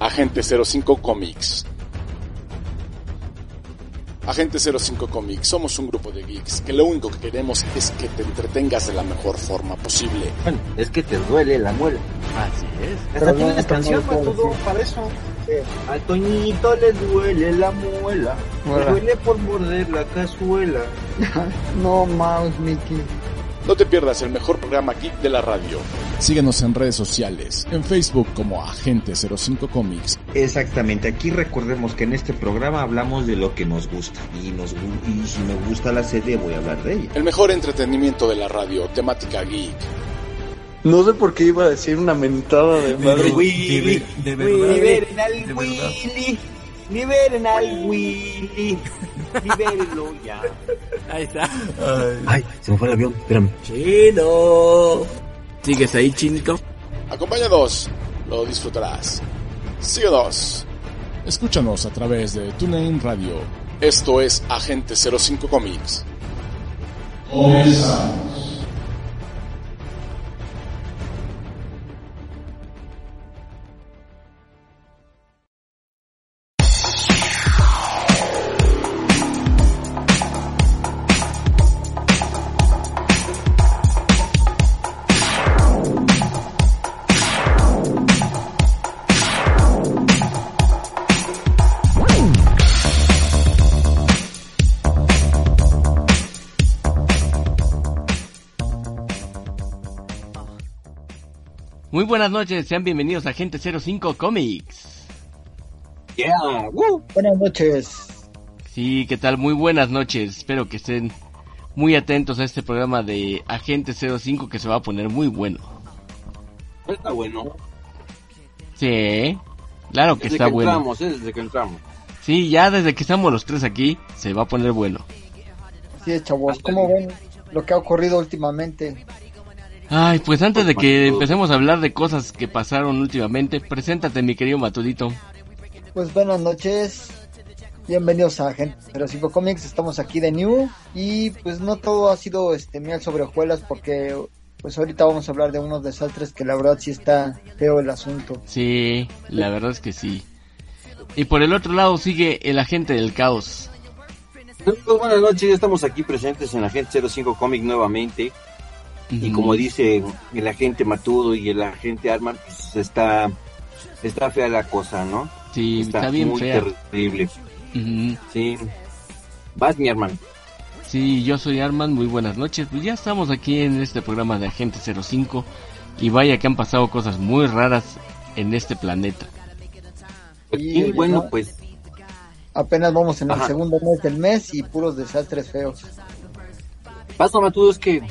Agente 05 Comics. Agente 05 Comics, somos un grupo de geeks que lo único que queremos es que te entretengas de la mejor forma posible. Bueno, es que te duele la muela. Así es. Esta tiene una canción para todo, para eso. A Toñito le duele la muela. Le duele por morder la cazuela. no mouse, Mickey. No te pierdas el mejor programa geek de la radio. Síguenos en redes sociales, en Facebook como Agente 05 Comics, Exactamente, aquí recordemos que en este programa hablamos de lo que nos gusta. Y, nos, gu- y si me gusta la serie, voy a hablar de ella. el mejor entretenimiento de la radio, temática geek. No sé por qué iba a decir una mentada de madre. Willy, de verdad. liberen al de verdad. Liberen al Willy, libérenlo ya. Ahí está. Ay, se me fue el avión, espérame. Chino. ¿Sigues ahí, chinito? Acompáñanos, lo disfrutarás. Síguenos. Escúchanos a través de TuneIn Radio. Esto es Agente 05 Comics. Comenzamos. Buenas noches, sean bienvenidos a Agente 05 Comics. Yeah, woo. Buenas noches. Sí, ¿qué tal? Muy buenas noches. Espero que estén muy atentos a este programa de Agente 05 que se va a poner muy bueno. Está bueno. Sí, claro que Desde está que bueno. entramos, eh, desde que entramos. Sí, ya desde que estamos los tres aquí, se va a poner bueno. Es, chavos. ¿Cómo ven lo que ha ocurrido últimamente? Ay, pues antes de que empecemos a hablar de cosas que pasaron últimamente, preséntate mi querido Matudito. Pues buenas noches. Bienvenidos a Agente 05 Comics. Estamos aquí de New. Y pues no todo ha sido este miel sobre hojuelas porque pues ahorita vamos a hablar de unos desastres que la verdad sí está feo el asunto. Sí, la verdad es que sí. Y por el otro lado sigue el agente del caos. Pues, buenas noches, ya estamos aquí presentes en Agente 05 Comic nuevamente. Y como dice el agente Matudo y el agente Arman, pues está, está fea la cosa, ¿no? Sí, está, bien muy fea. terrible. Ujú. Sí. Vas, mi hermano. Sí, yo soy Arman, muy buenas noches. Pues ya estamos aquí en este programa de Agente 05 y vaya que han pasado cosas muy raras en este planeta. Y oye, bueno, ¿no? pues Apenas vamos en el segundo mes del mes y puros desastres feos. pasa, Matudo, es que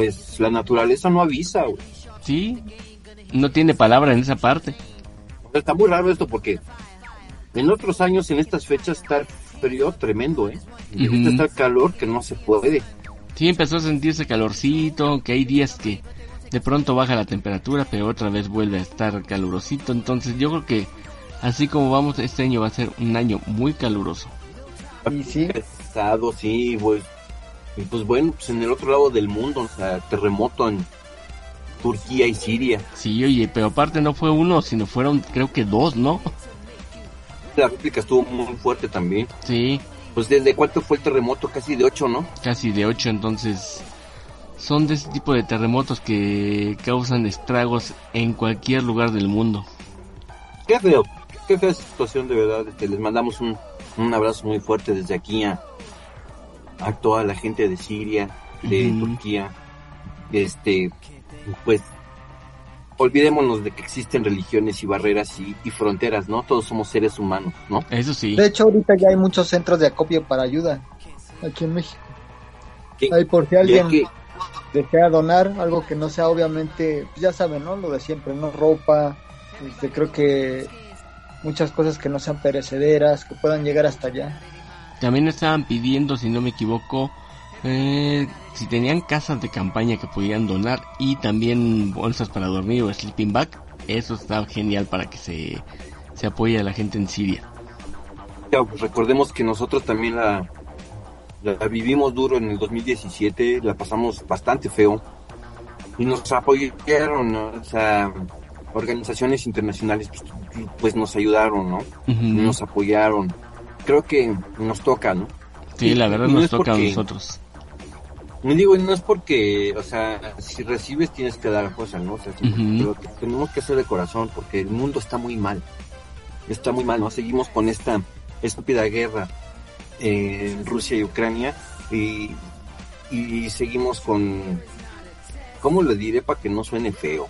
pues la naturaleza no avisa, güey. Sí, no tiene palabra en esa parte. Está muy raro esto porque en otros años, en estas fechas, está el frío tremendo, ¿eh? Y ahorita está el calor que no se puede. Sí, empezó a sentirse calorcito, que hay días que de pronto baja la temperatura, pero otra vez vuelve a estar calurosito. Entonces yo creo que así como vamos, este año va a ser un año muy caluroso. Y sí, Pesado, sí, güey. Y pues bueno, pues en el otro lado del mundo, o sea, terremoto en Turquía y Siria. Sí, oye, pero aparte no fue uno, sino fueron creo que dos, ¿no? La réplica estuvo muy fuerte también. Sí, Pues desde cuánto fue el terremoto, casi de 8, ¿no? casi de ocho, entonces son de ese tipo de terremotos que causan estragos en cualquier lugar del mundo. Qué feo, qué fea situación de verdad. Este, les mandamos un, un abrazo muy fuerte desde aquí a, a toda la gente de Siria, de. Turquía. Este, pues olvidémonos de que existen religiones y barreras y, y fronteras, ¿no? Todos somos seres humanos, ¿no? Eso sí. de hecho ahorita ya hay muchos centros de acopio para ayuda aquí en México. Ahí por si alguien que- desea donar algo que no sea obviamente, pues ya saben, ¿no? Lo de siempre, ¿no? Ropa, este, creo que muchas cosas que no sean perecederas, que puedan llegar hasta allá. También estaban pidiendo, si no me equivoco, eh, si tenían casas de campaña que pudieran donar y también bolsas para dormir o sleeping bag. Eso está genial para que se, se apoye a la gente en Siria. Ya, pues, recordemos que nosotros también la, la vivimos duro en el 2017, la pasamos bastante feo y nos apoyaron, ¿no? o sea, organizaciones internacionales pues, pues nos ayudaron, ¿no? Nos apoyaron. Creo que nos toca, ¿no? Sí, la verdad no nos toca a nosotros. Me digo, no es porque, o sea, si recibes tienes que dar cosas, ¿no? O sea, que tenemos que hacer de corazón porque el mundo está muy mal. Está muy mal, ¿no? Seguimos con esta estúpida guerra eh, en Rusia y Ucrania y, y seguimos con, ¿cómo lo diré para que no suene feo?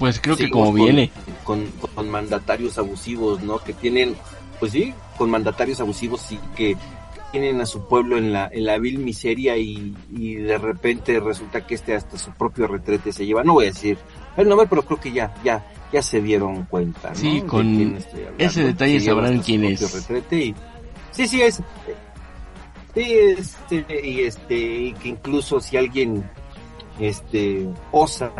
Pues creo que como con- viene. Con, con mandatarios abusivos, ¿no? Que tienen, pues sí, con mandatarios abusivos y que tienen a su pueblo en la, en la vil miseria y, y de repente resulta que este hasta su propio retrete se lleva. No voy a decir el nombre, pero creo que ya, ya, ya se dieron cuenta, ¿no? Sí, De con hablando. ese detalle Se sabrán quién es. retrete y- sí, sí, es. Sí, este, y este, y que incluso si alguien, este, osa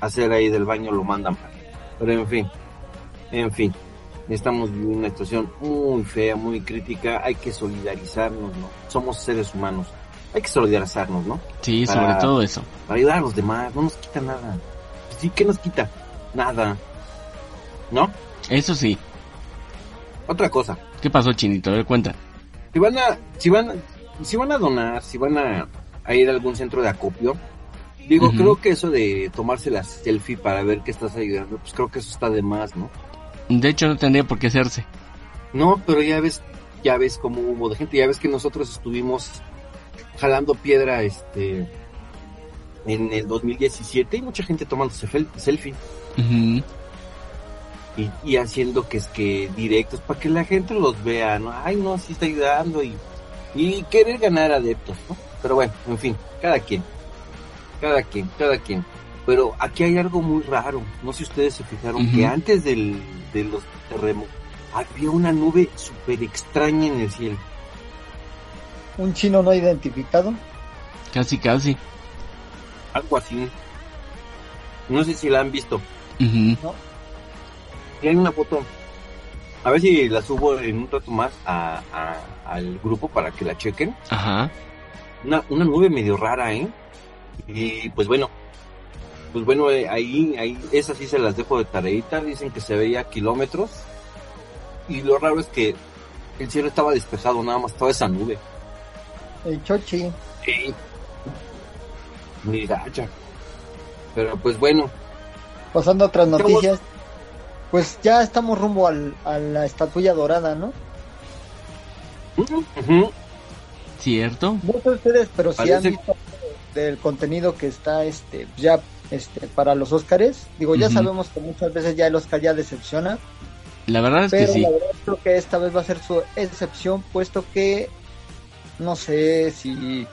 hacer ahí del baño lo mandan. Pero en fin, en fin, estamos viviendo una situación muy fea, muy crítica, hay que solidarizarnos, ¿no? Somos seres humanos, hay que solidarizarnos, ¿no? Sí, para- sobre todo eso. Para ayudar a los demás, no nos quita nada. Sí, ¿qué nos quita? Nada. ¿No? Eso sí. Otra cosa, ¿Qué pasó, Chinito? A ver, cuenta. si van a, si van, si van a donar, si van a, a ir a algún centro de acopio, digo, creo que eso de tomarse la selfie para ver que estás ayudando, pues creo que eso está de más, ¿no? De hecho, no tendría por qué hacerse. No, pero ya ves, ya ves cómo hubo de gente, ya ves que nosotros estuvimos jalando piedra, este, en el 2017 y mucha gente tomándose selfie y haciendo que es que directos para que la gente los vea, ¿no? Ay, no, sí está ayudando y, y querer ganar adeptos, ¿no? Pero bueno, en fin, cada quien, cada quien, cada quien. Pero aquí hay algo muy raro, no sé si ustedes se fijaron que antes del, de los terremotos había una nube súper extraña en el cielo. Un chino no identificado. Casi, casi. algo así. No sé si la han visto. Ujú. Y hay una foto. A ver si la subo en un rato más a, a- al grupo para que la chequen. Ajá. Una, una nube medio rara, ¿eh? Y pues bueno. Pues bueno, eh, ahí, ahí, esas sí se las dejo de tareita. Dicen que se veía kilómetros. Y lo raro es que el cielo estaba despejado, nada más estaba esa nube. El chochi. Sí. Muy gacha. Pero pues bueno, Pasando a otras noticias. Pues ya estamos rumbo al, a la estatuilla dorada, ¿no? ¿Cierto? No sé ustedes, pero si han visto del contenido que está este ya este para los Óscares. Digo, ya sabemos que muchas veces ya el Óscar ya decepciona, La verdad es que pero sí. la verdad creo que esta vez va a ser su excepción, puesto que no sé si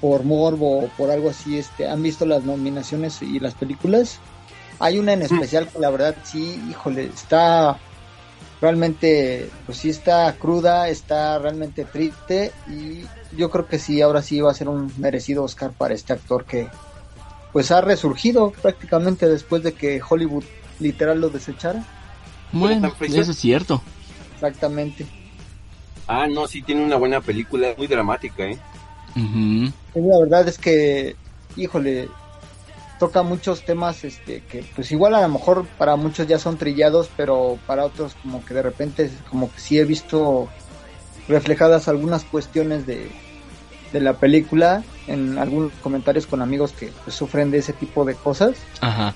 por morbo o por algo así este han visto las nominaciones y las películas. Hay una en especial que la verdad sí, híjole, está realmente, pues sí está cruda, está realmente triste y yo creo que sí, ahora sí va a ser un merecido Oscar para este actor que pues ha resurgido prácticamente después de que Hollywood literal lo desechara. Bueno, eso es cierto. Exactamente. Ah, no, sí tiene una buena película, muy dramática, ¿eh? Ujú. Y La verdad es que, híjole, toca muchos temas este que pues igual a lo mejor para muchos ya son trillados, pero para otros como que de repente como que sí he visto reflejadas algunas cuestiones de, de la película en algunos comentarios con amigos que pues, sufren de ese tipo de cosas Ajá.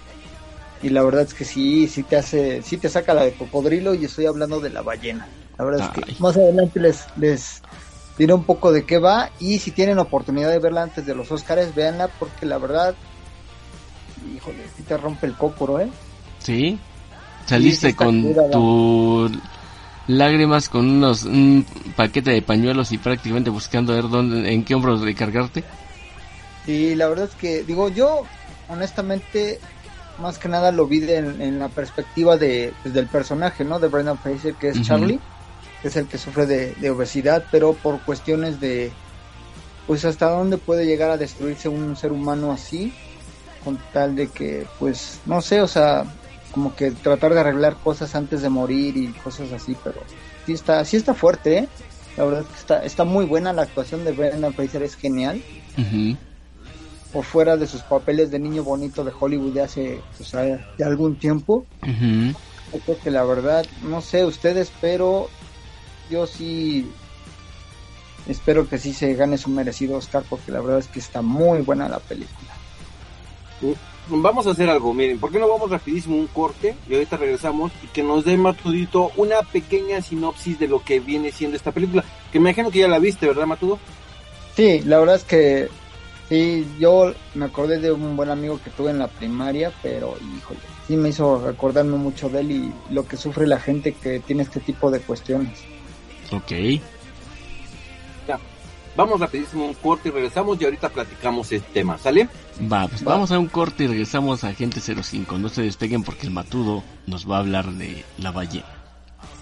y la verdad es que sí, sí te hace, sí te saca la de cocodrilo y estoy hablando de la ballena. La verdad es que más adelante les, les diré un poco de qué va y si tienen oportunidad de verla antes de los Oscars, véanla porque la verdad, híjole, sí te rompe el cócoro, ¿eh? Sí. Saliste sí con tu lágrimas con unos un paquete de pañuelos y prácticamente buscando a ver dónde en qué hombros recargarte. Y la verdad es que, digo, yo honestamente más que nada lo vi de- en, la perspectiva de, pues, del personaje, ¿no? De Brendan Fraser, que es. Charlie, que es el que sufre de, de obesidad, pero por cuestiones de, pues hasta dónde puede llegar a destruirse un ser humano así, con tal de que, pues, no sé, o sea, como que tratar de arreglar cosas antes de morir y cosas así, pero sí está, sí está fuerte, ¿eh? La verdad es que está, está muy buena la actuación de Brendan Fraser, es genial Ujú. por fuera de sus papeles de niño bonito de Hollywood de hace pues, de algún tiempo. Yo creo que la verdad, no sé ustedes, pero yo sí espero que sí se gane su merecido Oscar porque la verdad es que está muy buena la película. Vamos a hacer algo, miren, ¿por qué no vamos rapidísimo un corte y ahorita regresamos y que nos dé Matudito una pequeña sinopsis de lo que viene siendo esta película? Que me imagino que ya la viste, ¿verdad, Matudo? Sí, la verdad es que sí, yo me acordé de un buen amigo que tuve en la primaria, pero híjole, sí me hizo recordarme mucho de él y lo que sufre la gente que tiene este tipo de cuestiones. Ok. Ya, vamos rapidísimo un corte y regresamos y ahorita platicamos este tema, ¿sale? Va, pues vamos a un corte y regresamos a Agente 05. No se despeguen porque el matudo nos va a hablar de la ballena.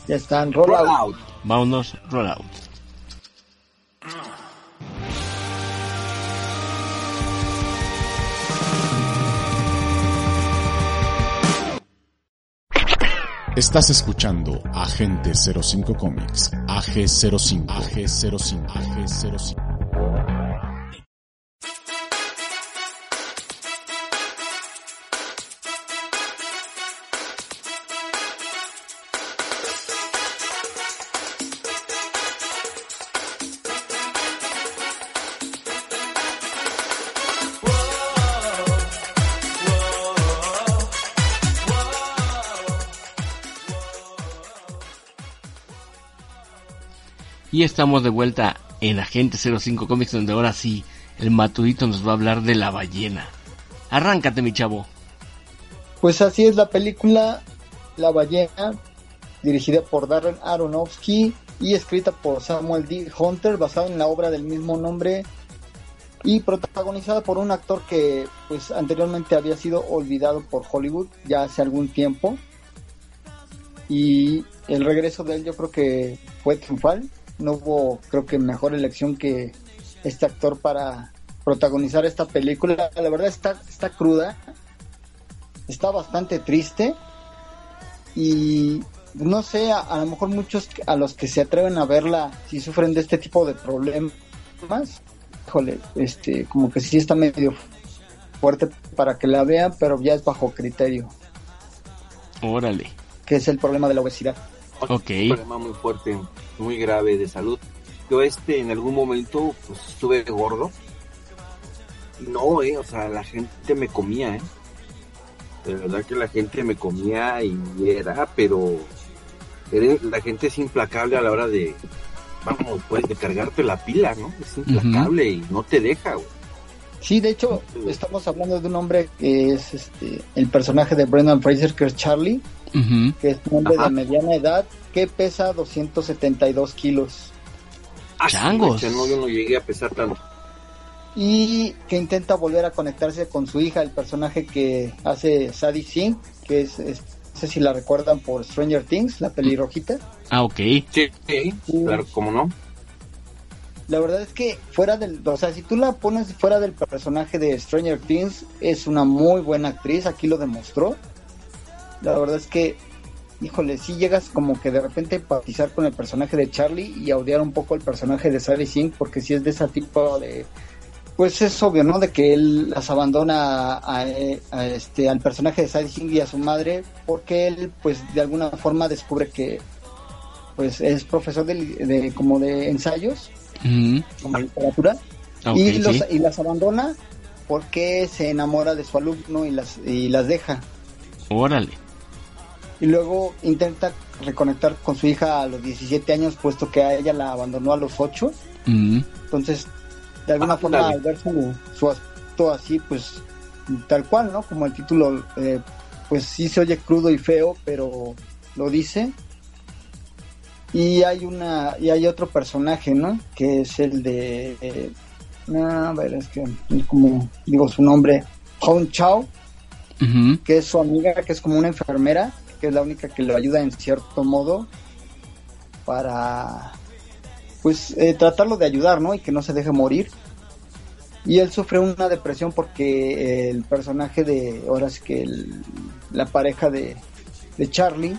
Ya están, roll, Roll out. out. Vámonos, roll out. Estás escuchando Agente 05 Comics, AG05, AG05, AG05. Y estamos de vuelta en Agente 05 Comics donde ahora sí el matudito nos va a hablar de la ballena. Arráncate mi chavo. Pues así es la película La ballena, dirigida por Darren Aronofsky y escrita por Samuel D. Hunter, basada en la obra del mismo nombre y protagonizada por un actor que pues anteriormente había sido olvidado por Hollywood ya hace algún tiempo y el regreso de él yo creo que fue triunfal no hubo creo que mejor elección que este actor para protagonizar esta película la verdad está está cruda está bastante triste y no sé a, a lo mejor muchos a los que se atreven a verla si sufren de este tipo de problemas híjole, este, como que sí está medio fuerte para que la vean, pero ya es bajo criterio, Órale. que es el problema de la obesidad. Ok. Un problema muy fuerte, muy grave de salud. Yo este en algún momento pues estuve gordo. Y No, eh, o sea, la gente me comía, eh. De verdad que la gente me comía y era, pero la gente es implacable a la hora de, vamos, pues, de cargarte la pila, ¿no? Es implacable y no te deja, güey. Sí, de hecho, estamos hablando de un hombre que es este, el personaje de Brendan Fraser, que es Charlie, Que es un hombre Ajá. de mediana edad que pesa 272 kilos Ah, Changos. no, yo no llegué a pesar tanto. y que intenta volver a conectarse con su hija, el personaje que hace Sadie Sink, que es, es- no sé si la recuerdan por Stranger Things, la pelirrojita. Ah, ok. Sí, sí, claro, cómo no. La verdad es que fuera del, o sea, si tú la pones fuera del personaje de Stranger Things, es una muy buena actriz, aquí lo demostró. La verdad es que, híjole, sí llegas como que de repente a empatizar con el personaje de Charlie y a odiar un poco el personaje de Sally Singh, porque si es de ese tipo de, pues es obvio, ¿no? De que él las abandona a, a- este, al personaje de Sally Singh y a su madre, porque él, pues de alguna forma descubre que, pues es profesor de, de como de ensayos Ujú. como literatura y, los- sí. y las abandona porque se enamora de su alumno y las y las deja Órale. Y luego intenta reconectar con su hija a los 17 años puesto que a ella la abandonó a los 8 Ujú. entonces de alguna Ah, forma dale. al ver su, su aspecto así pues tal cual no como el título eh, pues sí se oye crudo y feo pero lo dice. Y hay una y hay otro personaje no que es el de eh, no, a ver es que como digo su nombre Hong Chao que es su amiga que es como una enfermera que es la única que lo ayuda en cierto modo para pues eh, tratarlo de ayudar no y que no se deje morir. Y él sufre una depresión porque el personaje de ahora sí que la pareja de, de Charlie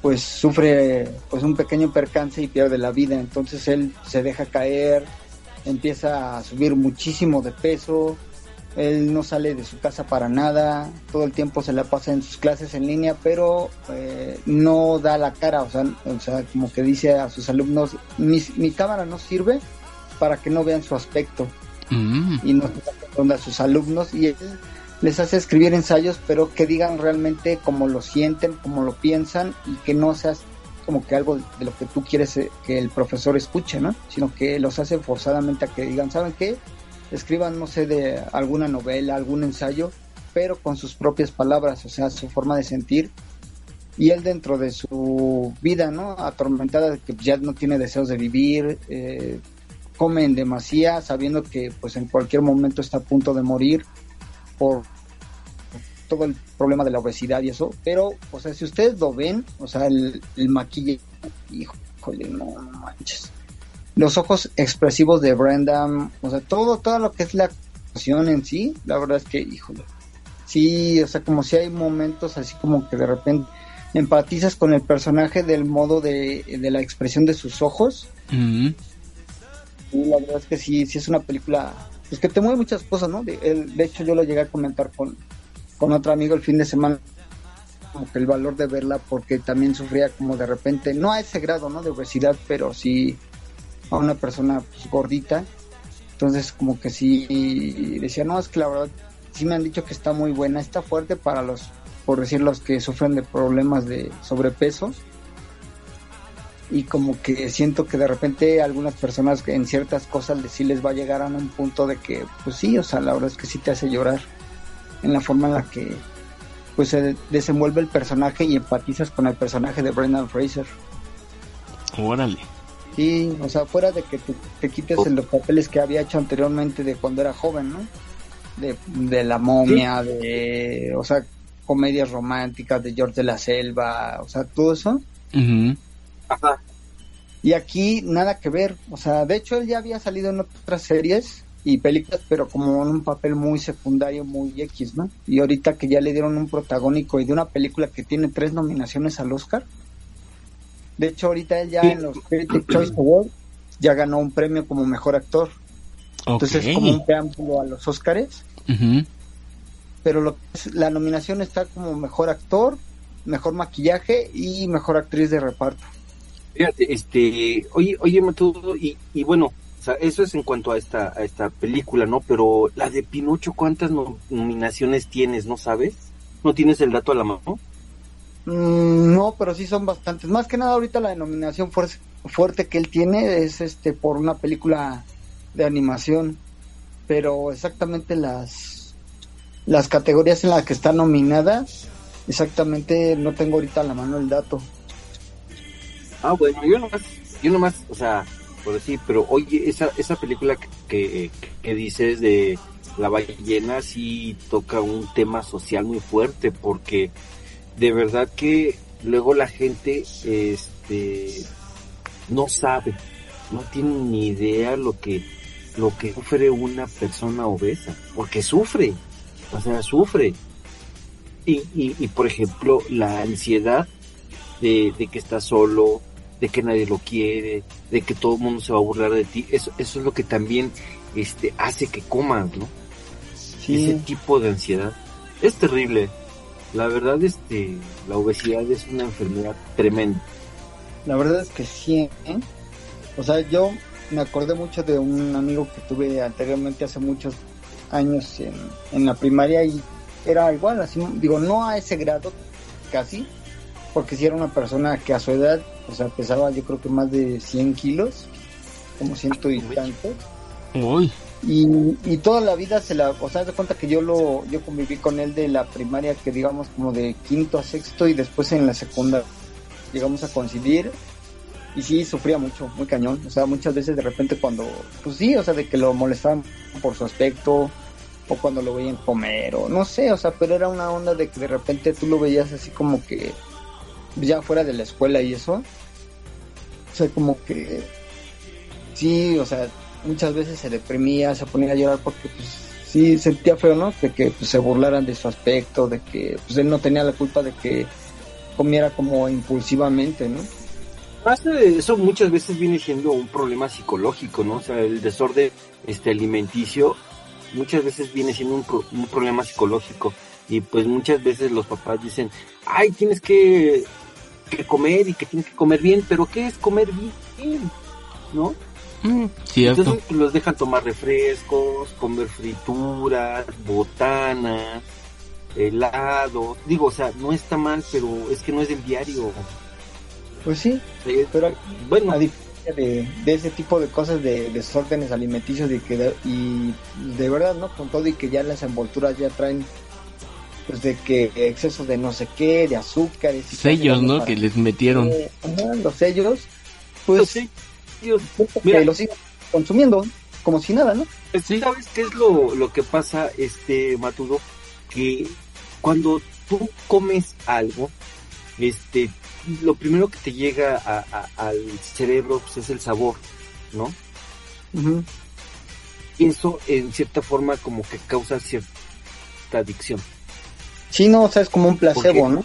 pues sufre pues un pequeño percance y pierde la vida. Entonces él se deja caer empieza a subir muchísimo de peso él no sale de su casa para nada, todo el tiempo se la pasa en sus clases en línea, pero eh, no da la cara, o sea, o sea, como que dice a sus alumnos, mi, mi cámara no sirve para que no vean su aspecto. Mm. Y no se a sus alumnos y él les hace escribir ensayos, pero que digan realmente cómo lo sienten, cómo lo piensan y que no seas como que algo de lo que tú quieres eh, que el profesor escuche, ¿no? Sino que los hace forzadamente a que digan, ¿saben qué? Escriban, no sé, de alguna novela, algún ensayo, pero con sus propias palabras, o sea, su forma de sentir. Y él dentro de su vida, ¿no? Atormentada que ya no tiene deseos de vivir, eh, come en demasía, sabiendo que pues en cualquier momento está a punto de morir por todo el problema de la obesidad y eso. Pero, o sea, si ustedes lo ven, o sea, el, el maquillaje, híjole, no manches los ojos expresivos de Brenda, o sea, todo, todo lo que es la actuación en sí, la verdad es que, híjole, sí, o sea, como si hay momentos así como que de repente empatizas con el personaje del modo de, la expresión de sus ojos. Y la verdad es que sí, sí es una película, pues que te mueve muchas cosas, ¿no? De, de hecho, yo lo llegué a comentar con, con otro amigo el fin de semana como que el valor de verla porque también sufría como de repente, no a ese grado, ¿no? De obesidad, pero sí a una persona pues, gordita. Entonces como que sí decía, no, es que la verdad sí me han dicho que está muy buena, está fuerte para los, por decir, los que sufren de problemas de sobrepeso. Y como que siento que de repente algunas personas en ciertas cosas sí les va a llegar a un punto de que, pues sí, o sea, la verdad es que sí te hace llorar en la forma en la que pues se desenvuelve el personaje y empatizas con el personaje de Brendan Fraser. Órale. Sí, o sea, fuera de que te, quites en los papeles que había hecho anteriormente de cuando era joven, ¿no? De, la momia, de, o sea, comedias románticas de George de la Selva, o sea, todo eso. Ajá. Y aquí nada que ver, o sea, de hecho él ya había salido en otras series y películas, pero como en un papel muy secundario, muy X, ¿no? Y ahorita que ya le dieron un protagónico y de una película que tiene tres nominaciones al Oscar, de hecho, ahorita él ya en los Critics Choice Awards ya ganó un premio como mejor actor. Entonces es como un preámbulo a los Oscars. Pero lo la nominación está como mejor actor, mejor maquillaje y mejor actriz de reparto. Fíjate, este, oye, oye, todo y, y bueno, o sea, eso es en cuanto a esta, a esta película, ¿no? Pero la de Pinocho, ¿cuántas nominaciones tienes, no sabes? ¿No tienes el dato a la mano? Mm, no, pero sí son bastantes. Más que nada ahorita la denominación fuerte que él tiene es este por una película de animación, pero exactamente las las categorías en las que está nominada, exactamente no tengo ahorita a la mano el dato. Ah, bueno, yo nomás, yo nomás, o sea, por decir, pero oye, esa, esa película que, que dices de la ballena sí toca un tema social muy fuerte porque de verdad que luego la gente este no sabe, no tiene ni idea lo que lo que sufre una persona obesa, porque sufre, o sea, sufre. Y, y, por ejemplo, la ansiedad de, que estás solo, de que nadie lo quiere, de que todo el mundo se va a burlar de ti, eso, eso es lo que también este, hace que comas, ¿no? Ese tipo de ansiedad. Es terrible. La verdad, este, la obesidad es una enfermedad tremenda. La verdad es que sí, ¿eh? O sea, yo me acordé mucho de un amigo que tuve anteriormente hace muchos años en, en la primaria y era igual, así, digo, no a ese grado casi, porque si era una persona que a su edad, o sea, pesaba yo creo que más de 100 kilos, como ciento y tanto. Uy. Y, toda la vida se la, o sea, de cuenta que yo lo, yo conviví con él de la primaria, que digamos como de quinto a sexto y después en la segunda llegamos a coincidir y sí sufría mucho, muy cañón, o sea, muchas veces de repente cuando, pues sí, o sea, de que lo molestaban por su aspecto o cuando lo veían comer o no sé, o sea, pero era una onda de que de repente tú lo veías así como que ya fuera de la escuela y eso, o sea, como que sí, o sea, muchas veces se deprimía, se ponía a llorar porque pues sí sentía feo, ¿no? De que pues, se burlaran de su aspecto, de que pues él no tenía la culpa de que comiera como impulsivamente, ¿no? Eso muchas veces viene siendo un problema psicológico, ¿no? O sea, el desorden este alimenticio muchas veces viene siendo un, un problema psicológico y pues muchas veces los papás dicen, ay, tienes que, que comer y que tienes que comer bien, pero ¿qué es comer bien? ¿No? Mm, cierto. Entonces pues, los dejan tomar refrescos, comer frituras, botanas, helado. Digo, o sea, no está mal, pero es que no es del diario. Pues sí, Eh, pero bueno, a diferencia de, de ese tipo de cosas de desórdenes alimenticios de que de- y de verdad no con todo y que ya las envolturas ya traen pues de que excesos de no sé qué de azúcares y Sellos, ¿no? para- Que les metieron. Eh, ajá, los sellos pues sí, Dios, Mira. los siguen consumiendo como si nada no Pues, Sí. ¿Sabes qué es lo, lo que pasa, este Matudo? Que cuando tú comes algo, este, lo primero que te llega a- a- al cerebro pues, es el sabor, ¿no? Y eso, en cierta forma, como que causa cierta adicción. sí no o sea es como un placebo Porque- no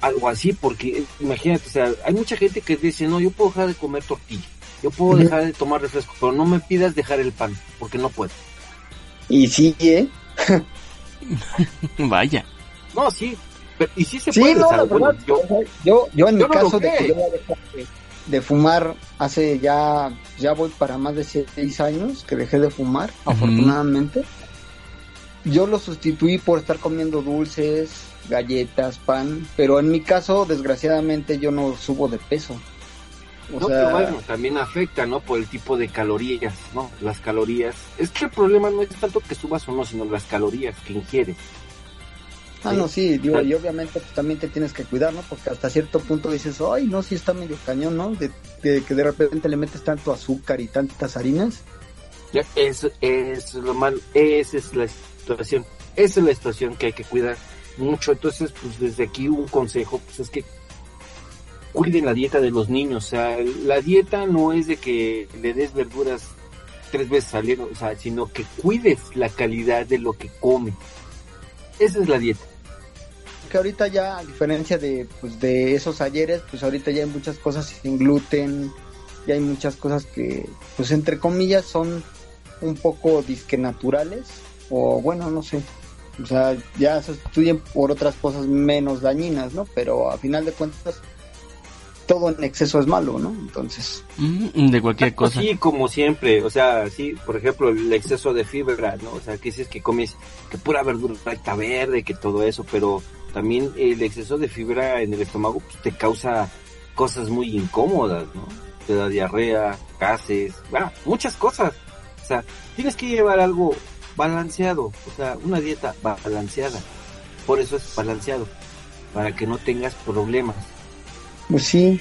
Algo así, porque eh, imagínate, o sea, hay mucha gente que dice, no, yo puedo dejar de comer tortilla, yo puedo dejar de tomar refresco, pero no me pidas dejar el pan, porque no puedo. y sí eh Vaya. No, sí, pero- y sí se Sí, puede, no, la bueno, verdad, yo, yo, yo en yo mi caso de que yo de, de fumar hace ya, ya voy para más de seis años que dejé de fumar, afortunadamente. Yo lo sustituí por estar comiendo dulces, galletas, pan, pero en mi caso, desgraciadamente, yo no subo de peso. O No, sea, pero bueno, también afecta, ¿no? Por el tipo de calorías, ¿no? Las calorías. Es que el problema no es tanto que subas o no, sino las calorías que ingieres. ah, no, sí, digo, y obviamente pues, también te tienes que cuidar, ¿no? Porque hasta cierto punto dices, ay, no, sí está medio cañón, ¿no? De, de que de repente le metes tanto azúcar y tantas harinas. Ya, Eso es lo malo, esa es la situación, esa es la situación que hay que cuidar mucho. Entonces, pues desde aquí un consejo, pues es que cuiden la dieta de los niños. O sea, la dieta no es de que le des verduras tres veces al día, o sea, sino que cuides la calidad de lo que come. Esa es la dieta. que ahorita ya, a diferencia de, pues, de esos ayeres, pues ahorita ya hay muchas cosas sin gluten, ya hay muchas cosas que, pues entre comillas, son un poco disque naturales, o bueno, no sé, o sea, ya se sustituyen por otras cosas menos dañinas, ¿no? Pero a final de cuentas, todo en exceso es malo, ¿no? Entonces, Mm, De cualquier cosa. sí, como siempre, o sea, sí, por ejemplo, el exceso de fibra, ¿no? O sea, que dices que comes que pura verdura está verde, que todo eso, pero también el exceso de fibra en el estómago pues, te causa cosas muy incómodas, ¿no? Te da diarrea, gases, bueno, muchas cosas. O sea, tienes que llevar algo balanceado, o sea, una dieta balanceada. Por eso es balanceado, para que no tengas problemas. Pues sí.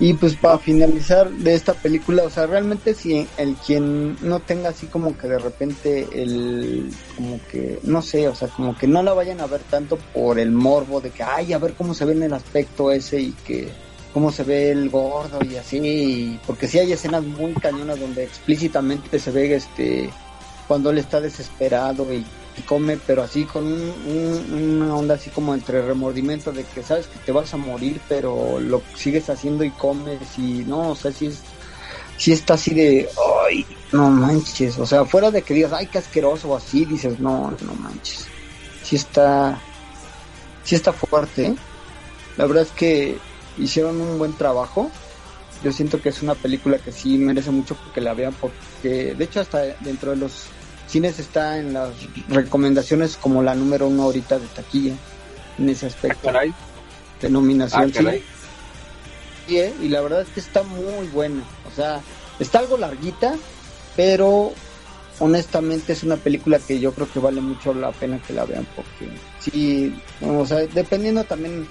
Y pues para finalizar de esta película, o sea, realmente si el quien no tenga así como que de repente el, como que, no sé, o sea, como que no la vayan a ver tanto por el morbo de que, ay, a ver cómo se ve en el aspecto ese y que, cómo se ve el gordo y así, y- porque sí hay escenas muy cañonas donde explícitamente se ve este, cuando él está desesperado y, y come, pero así con un- un- una onda así como entre remordimiento de que sabes que te vas a morir, pero lo sigues haciendo y comes y no, o sea, sí es, sí está así de, ay, no manches, o sea, fuera de que digas, ay, qué asqueroso o así, dices, no, no manches, sí está, sí está fuerte, ¿eh? la verdad es que hicieron un buen trabajo, yo siento que es una película que sí merece mucho que la vean porque de hecho hasta dentro de los cines está en las recomendaciones como la número uno ahorita de taquilla en ese Ah, aspecto caray, de ah, caray. Sí, ¿eh? y la verdad es que está muy buena o sea está algo larguita pero honestamente es una película que yo creo que vale mucho la pena que la vean porque sí o sea dependiendo también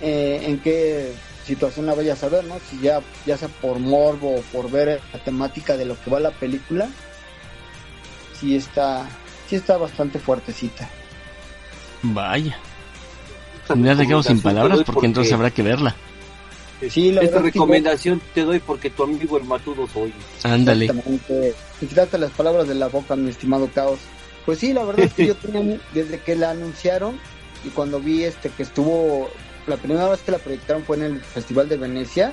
eh, en qué situación la vayas a ver, ¿no? Si ya, ya sea por morbo o por ver la temática de lo que va la película, sí está, sí está bastante fuertecita. Vaya. Me has dejado sin palabras porque entonces habrá que verla. Sí, la Esta recomendación te doy porque tu amigo el matudo soy. Ándale. Quitaste las palabras de la boca, mi estimado Caos. Pues sí, la verdad es que yo tenía, desde que la anunciaron y cuando vi este que estuvo, la primera vez que la proyectaron fue en el Festival de Venecia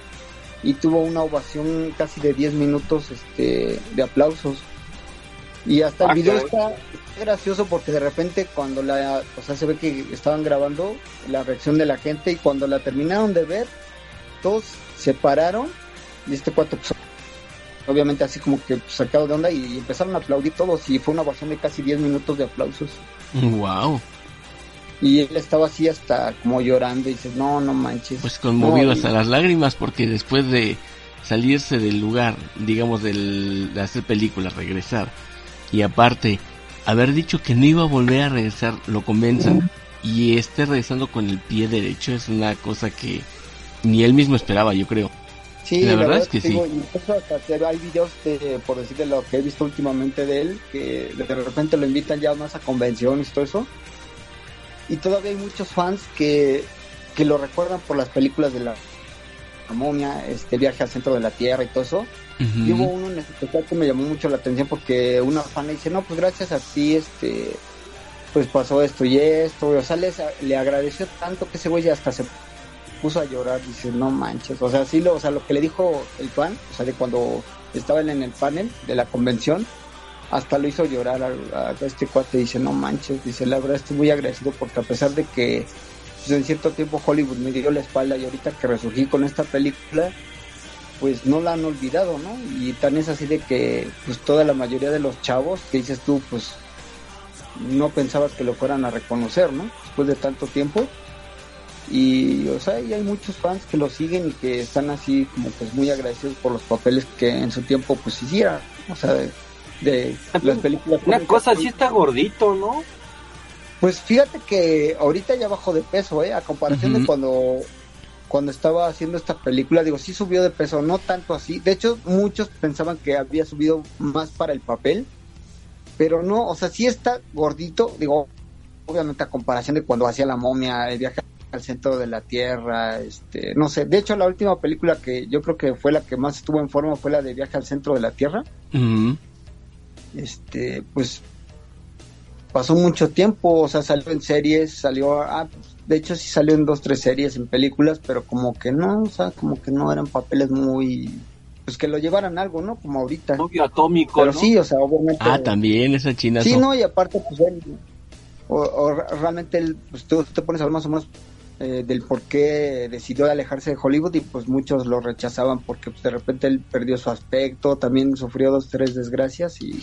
y tuvo una ovación casi de 10 minutos este, de aplausos. Y hasta el Ah, video está gracioso porque de repente cuando la, o sea, se ve que estaban grabando la reacción de la gente y cuando la terminaron de ver, todos se pararon y este cuate pues, obviamente así como que pues, sacado de onda y empezaron a aplaudir todos y fue una ovación de casi 10 minutos de aplausos. Wow. Y él estaba así hasta como llorando y dices, no, no manches. Pues conmovido No, hasta y- las lágrimas porque después de salirse del lugar, digamos, del, de hacer películas, regresar, y aparte, haber dicho que no iba a volver a regresar, lo convenzan, y esté regresando con el pie derecho, es una cosa que ni él mismo esperaba, yo creo. Sí, La verdad es que digo, hasta te- hay videos, de, por decir de lo que he visto últimamente de él, que de repente lo invitan ya más a convenciones y todo eso. Y todavía hay muchos fans que, que lo recuerdan por las películas de la, la momia, este viaje al centro de la Tierra y todo eso. Y hubo uno en especial que me llamó mucho la atención porque una fan le dice, no, pues gracias a ti, este, pues pasó esto y esto. O sea, les- le agradeció tanto que ese güey hasta se puso a llorar. Dice, no manches. O sea, sí, lo, o sea, lo que le dijo el fan, o sea, de cuando estaba él en el panel de la convención, hasta lo hizo llorar a, a este cuate. Dice, no manches. Dice, la verdad estoy muy agradecido porque a pesar de que pues, en cierto tiempo Hollywood me dio la espalda y ahorita que resurgí con esta película, pues no la han olvidado, ¿no? Y tan es así de que pues toda la mayoría de los chavos que dices tú, pues no pensabas que lo fueran a reconocer, ¿no? Después de tanto tiempo. Y, o sea, y hay muchos fans que lo siguen y que están así como pues muy agradecidos por los papeles que en su tiempo pues hicieron, o sea, de, de las películas. Una cosa así está gordito, ¿no? Pues fíjate que ahorita ya bajó de peso, ¿eh? A comparación de cuando, cuando estaba haciendo esta película, digo, sí subió de peso, no tanto así. De hecho, muchos pensaban que había subido más para el papel, pero no, o sea, sí está gordito, digo, obviamente a comparación de cuando hacía la momia, el viaje al centro de la tierra, este, no sé. De hecho, la última película que yo creo que fue la que más estuvo en forma fue la de viaje al centro de la tierra Ujú. este, pues pasó mucho tiempo, o sea, salió en series, salió, ah, pues, de hecho sí salió en dos, tres series, en películas, pero como que no, o sea, como que no eran papeles muy, pues que lo llevaran algo, ¿no? Como ahorita. Novio atómico, pero ¿no? sí, o sea, obviamente. Ah, también, esa china. Sí, no, y aparte, pues él, o, o re- realmente él, pues tú te pones a ver más o menos eh, del por qué decidió alejarse de Hollywood y pues muchos lo rechazaban porque pues, de repente él perdió su aspecto, también sufrió dos, tres desgracias y,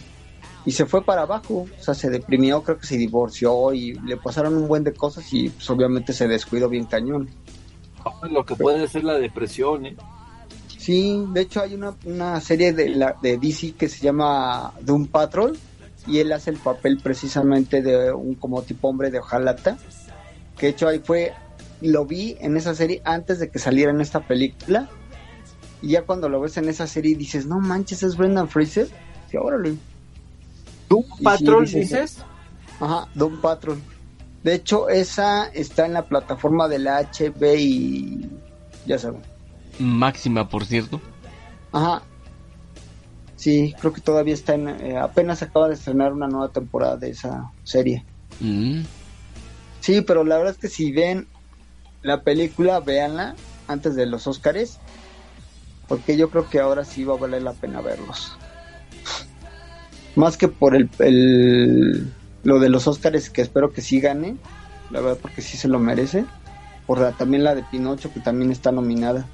y se fue para abajo, o sea, se deprimió, creo que se divorció y le pasaron un buen de cosas y pues obviamente se descuidó bien cañón. Lo que puede ser la depresión, ¿eh? Sí, de hecho hay una, una serie de, la, de DC que se llama Doom Patrol y él hace el papel precisamente de un como tipo hombre de hojalata, que de hecho ahí fue, lo vi en esa serie antes de que saliera en esta película y ya cuando lo ves en esa serie dices, no manches, es Brendan Fraser, sí, órale. ¿Tú, Y patrón, sí, dices- dices? Ajá, Doom Patrol. De hecho, esa está en la plataforma de la HB y ya saben. Máxima, por cierto. Ajá. Sí, creo que todavía está en... eh, apenas acaba de estrenar una nueva temporada de esa serie. Mm. Sí, pero la verdad es que si ven la película, véanla antes de los Óscares, porque yo creo que ahora sí va a valer la pena verlos. Más que por el, el- lo de los Óscares, que espero que sí gane, la verdad porque sí se lo merece. Por la, también la de Pinocho, que también está nominada.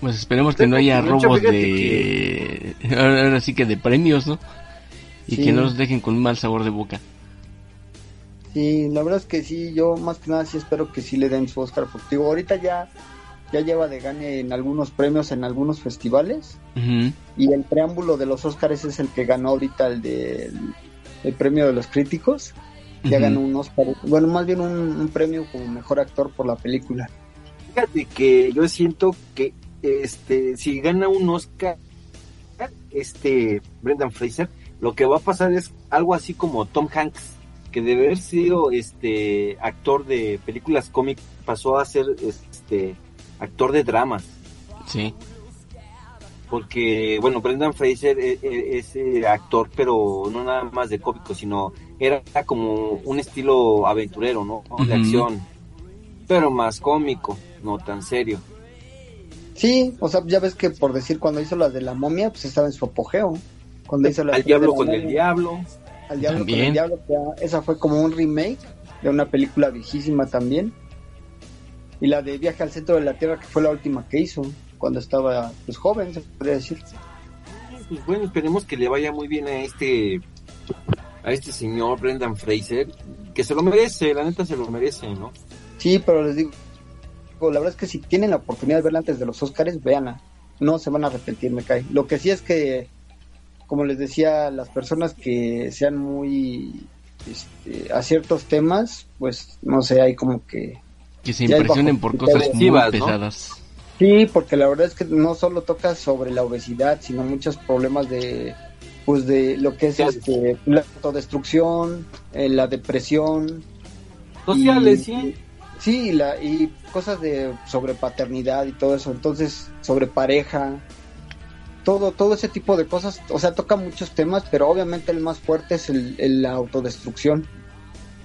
Pues esperemos que no haya robos de... Ahora sí que de premios, ¿no? Y Sí. que no los dejen con un mal sabor de boca. Sí, la verdad es que sí, yo más que nada sí espero que sí le den su Oscar, porque digo, ahorita ya, ya lleva de gane en algunos premios, en algunos festivales, y el preámbulo de los Oscars es el que ganó ahorita el de el premio de los críticos, ya Ujú. ganó un Oscar, bueno, más bien un, un premio como mejor actor por la película. Fíjate que yo siento que este si gana un Oscar este Brendan Fraser, lo que va a pasar es algo así como Tom Hanks, que de haber sido este actor de películas cómicas pasó a ser este actor de dramas, Sí. porque bueno, Brendan Fraser e- e- es, eh, actor, pero no nada más de cómico, sino era como un estilo aventurero, ¿no? De acción, pero más cómico, no tan serio. Sí, o sea, ya ves que por decir cuando hizo las de la momia, pues estaba en su apogeo. Cuando hizo la Al diablo con el diablo. Al diablo con También. el diablo, que esa fue como un remake de una película viejísima también. Y la de Viaje al centro de la Tierra, que fue la última que hizo, cuando estaba pues joven, se podría decir. Pues bueno, esperemos que le vaya muy bien a este a este señor Brendan Fraser, que se lo merece, la neta se lo merece, ¿no? Sí, pero les digo, la verdad es que si tienen la oportunidad de verla antes de los Oscars, véanla. No se van a arrepentir, me cae. Lo que sí es que, como les decía, las personas que sean muy este, a ciertos temas, pues no sé, hay como que... Que se impresionen por cosas muy pesadas. Sí, porque la verdad es que no solo toca sobre la obesidad, sino muchos problemas de pues de lo que es Sí. este, la autodestrucción, eh, la depresión, Sociales, Y- sí. Sí, y la, y cosas de sobre paternidad y todo eso, entonces sobre pareja, todo todo ese tipo de cosas, o sea, toca muchos temas, pero obviamente el más fuerte es el, el- la autodestrucción.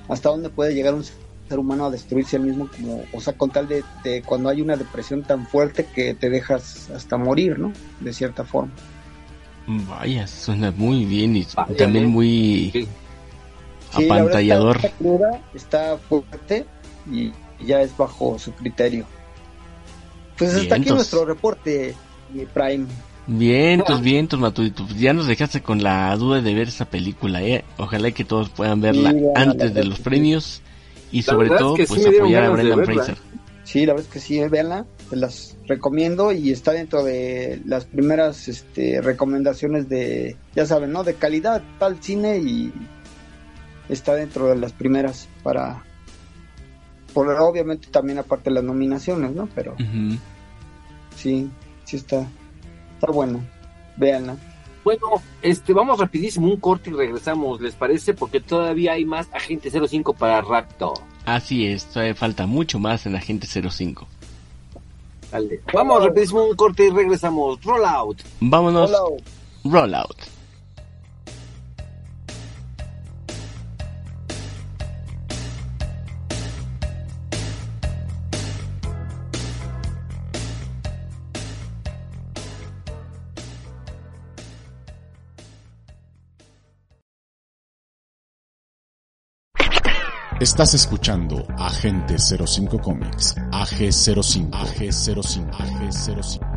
Hasta dónde puede llegar un ser humano a destruirse el mismo, como, o sea, con tal de, de cuando hay una depresión tan fuerte que te dejas hasta morir, ¿no? De cierta forma. Vaya, suena muy bien y Vaya, también ¿eh? muy Sí. Sí, la verdad apantallador. Está, fuerte y ya es bajo su criterio. Pues hasta aquí nuestro reporte, Prime. Vientos, vientos, Matudito. Pues ya nos dejaste con la duda de ver esa película, ¿eh? Ojalá que todos puedan verla Sí, antes de los premios y La sobre es todo que sí pues apoyar a Brendan. Fraser. Sí, la verdad es que sí, véanla, te las recomiendo y está dentro de las primeras este, recomendaciones de, ya saben, ¿no? De calidad, tal cine y está dentro de las primeras para, por obviamente también aparte de las nominaciones, ¿no? Pero sí, sí está, está bueno, véanla. Bueno, este, vamos rapidísimo, un corte y regresamos, ¿les parece? Porque todavía hay más Agente 05 para rato. Así es, todavía falta mucho más en Agente 05. Dale. Vamos rapidísimo, un corte y regresamos. Roll out. Vámonos, Hola. Rollout. Estás escuchando Agente 05 Comics, AG05, AG05, AG05.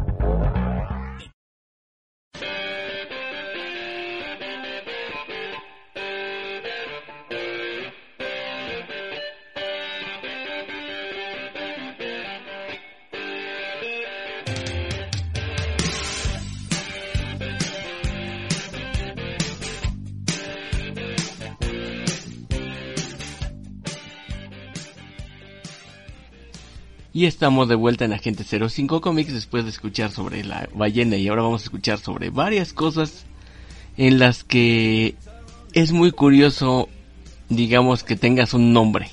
Y estamos de vuelta en Agente 05 Comics después de escuchar sobre la ballena y ahora vamos a escuchar sobre varias cosas en las que es muy curioso, digamos, que tengas un nombre.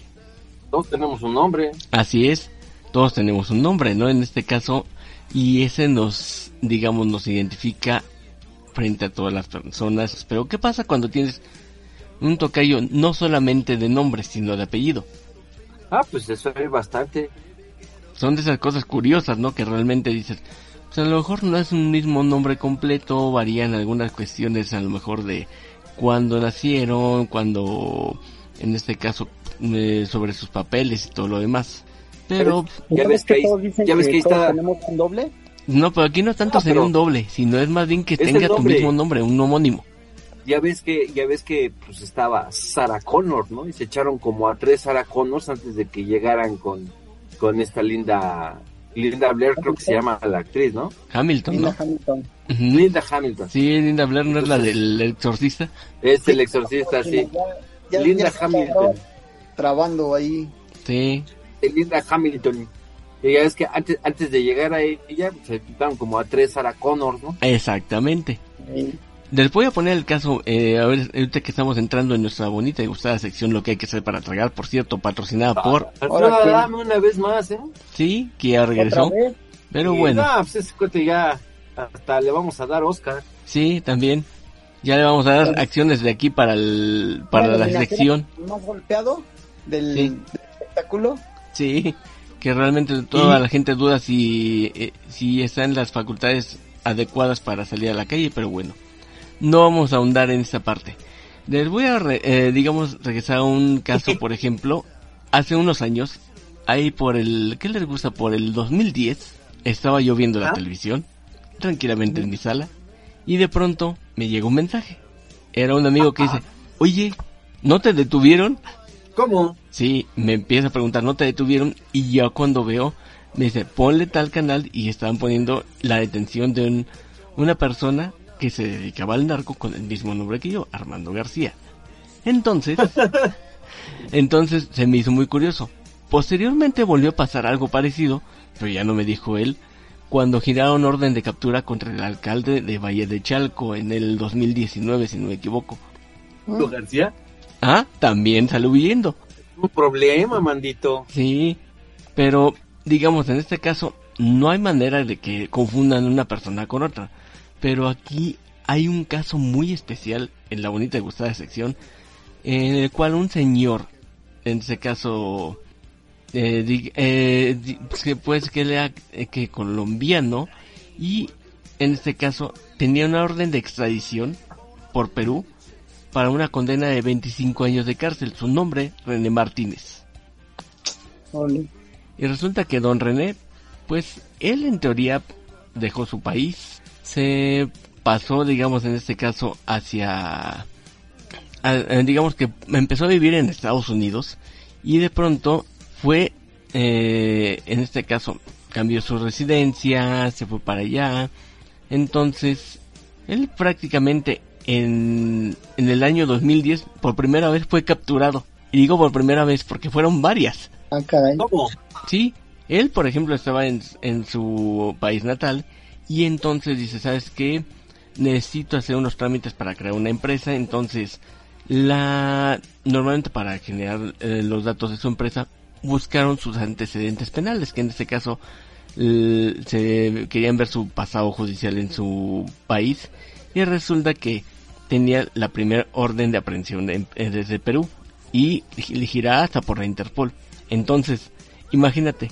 Todos tenemos un nombre. Así es, todos tenemos un nombre, ¿no? En este caso, y ese nos, digamos, nos identifica frente a todas las personas. Pero ¿qué pasa cuando tienes un tocayo no solamente de nombre, sino de apellido? Ah, pues eso es bastante. Son de esas cosas curiosas, ¿no? Que realmente dices, pues a lo mejor no es un mismo nombre completo, varían algunas cuestiones a lo mejor de cuándo nacieron, cuando, en este caso, eh, sobre sus papeles y todo lo demás. Pero, Ya ¿Sabes ves que ahí- todos dicen ya ves que que ahí todos está- tenemos un doble? no, pero aquí no es tanto Ah, sería un doble, sino es más bien que tenga tu mismo nombre, un homónimo. Ya ves que, ya ves que pues estaba Sarah Connor, ¿no? Y se echaron como a tres Sarah Connors antes de que llegaran con, con esta linda, Linda Blair, creo que se llama la actriz, ¿no? Hamilton, Linda ¿no? Hamilton. Linda Hamilton. Sí, Linda Blair no es la del exorcista. Es el exorcista, sí. Ya- ya- Linda ya se Hamilton. Trabando ahí. Sí, Linda Hamilton. Y ya es que antes, antes de llegar a ella, se quitaron como a tres Sarah Connor, ¿no? exactamente. ahí. Les voy a poner el caso, eh, a ver, ahorita que estamos entrando en nuestra bonita y gustada sección Lo que hay que hacer para tragar, por cierto, patrocinada por, Ahora, Ahora dame una vez más, ¿eh? sí, que ya regresó, pero Y, bueno, No, pues ese cuate ya hasta le vamos a dar Oscar. sí, también, ya le vamos a dar acciones de aquí para el, para la sección, Más golpeado del, Sí. del espectáculo. sí, que realmente toda Y- la gente duda si, eh, si está en las facultades adecuadas para salir a la calle, pero bueno, no vamos a ahondar en esta parte. Les voy a, eh, digamos, regresar a un caso, por ejemplo, hace unos años, ahí por el, ¿qué les gusta? Por el 2010, estaba yo viendo la televisión, tranquilamente en mi sala, y de pronto me llegó un mensaje. Era un amigo que dice, oye, ¿no te detuvieron? ¿Cómo? Sí, me empieza a preguntar, ¿no te detuvieron? Y yo cuando veo, me dice, ponle tal canal y estaban poniendo la detención de una persona que se dedicaba al narco con el mismo nombre que yo, Armando García. Entonces, entonces se me hizo muy curioso. Posteriormente volvió a pasar algo parecido, pero ya no me dijo él, cuando giraron orden de captura contra el alcalde de Valle de Chalco en el 2019, si no me equivoco. ¿Armando García? Ah, también salió huyendo. Un problema, mandito. Sí, pero digamos, en este caso, no hay manera de que confundan una persona con otra. Pero aquí hay un caso muy especial en la bonita y gustada sección, en el cual un señor, en este caso, eh, eh, pues que le eh, que colombiano y en este caso tenía una orden de extradición por Perú para una condena de 25 años de cárcel. Su nombre, René Martínez. Y resulta que don René, pues él en teoría dejó su país, se pasó, digamos, en este caso, hacia, digamos que empezó a vivir en Estados Unidos y de pronto fue, eh, en este caso, cambió su residencia, se fue para allá, entonces, él prácticamente en, en el año 2010 por primera vez fue capturado. Y digo por primera vez porque fueron varias. Ah, caray. Sí, él, por ejemplo, estaba en, en su país natal y entonces dice, ¿sabes qué? Necesito hacer unos trámites para crear una empresa, entonces la normalmente para generar eh, los datos de su empresa buscaron sus antecedentes penales, que en este caso se querían ver su pasado judicial en su país y resulta que tenía la primera orden de aprehensión desde Perú y elegirá hasta por la Interpol. Entonces, imagínate,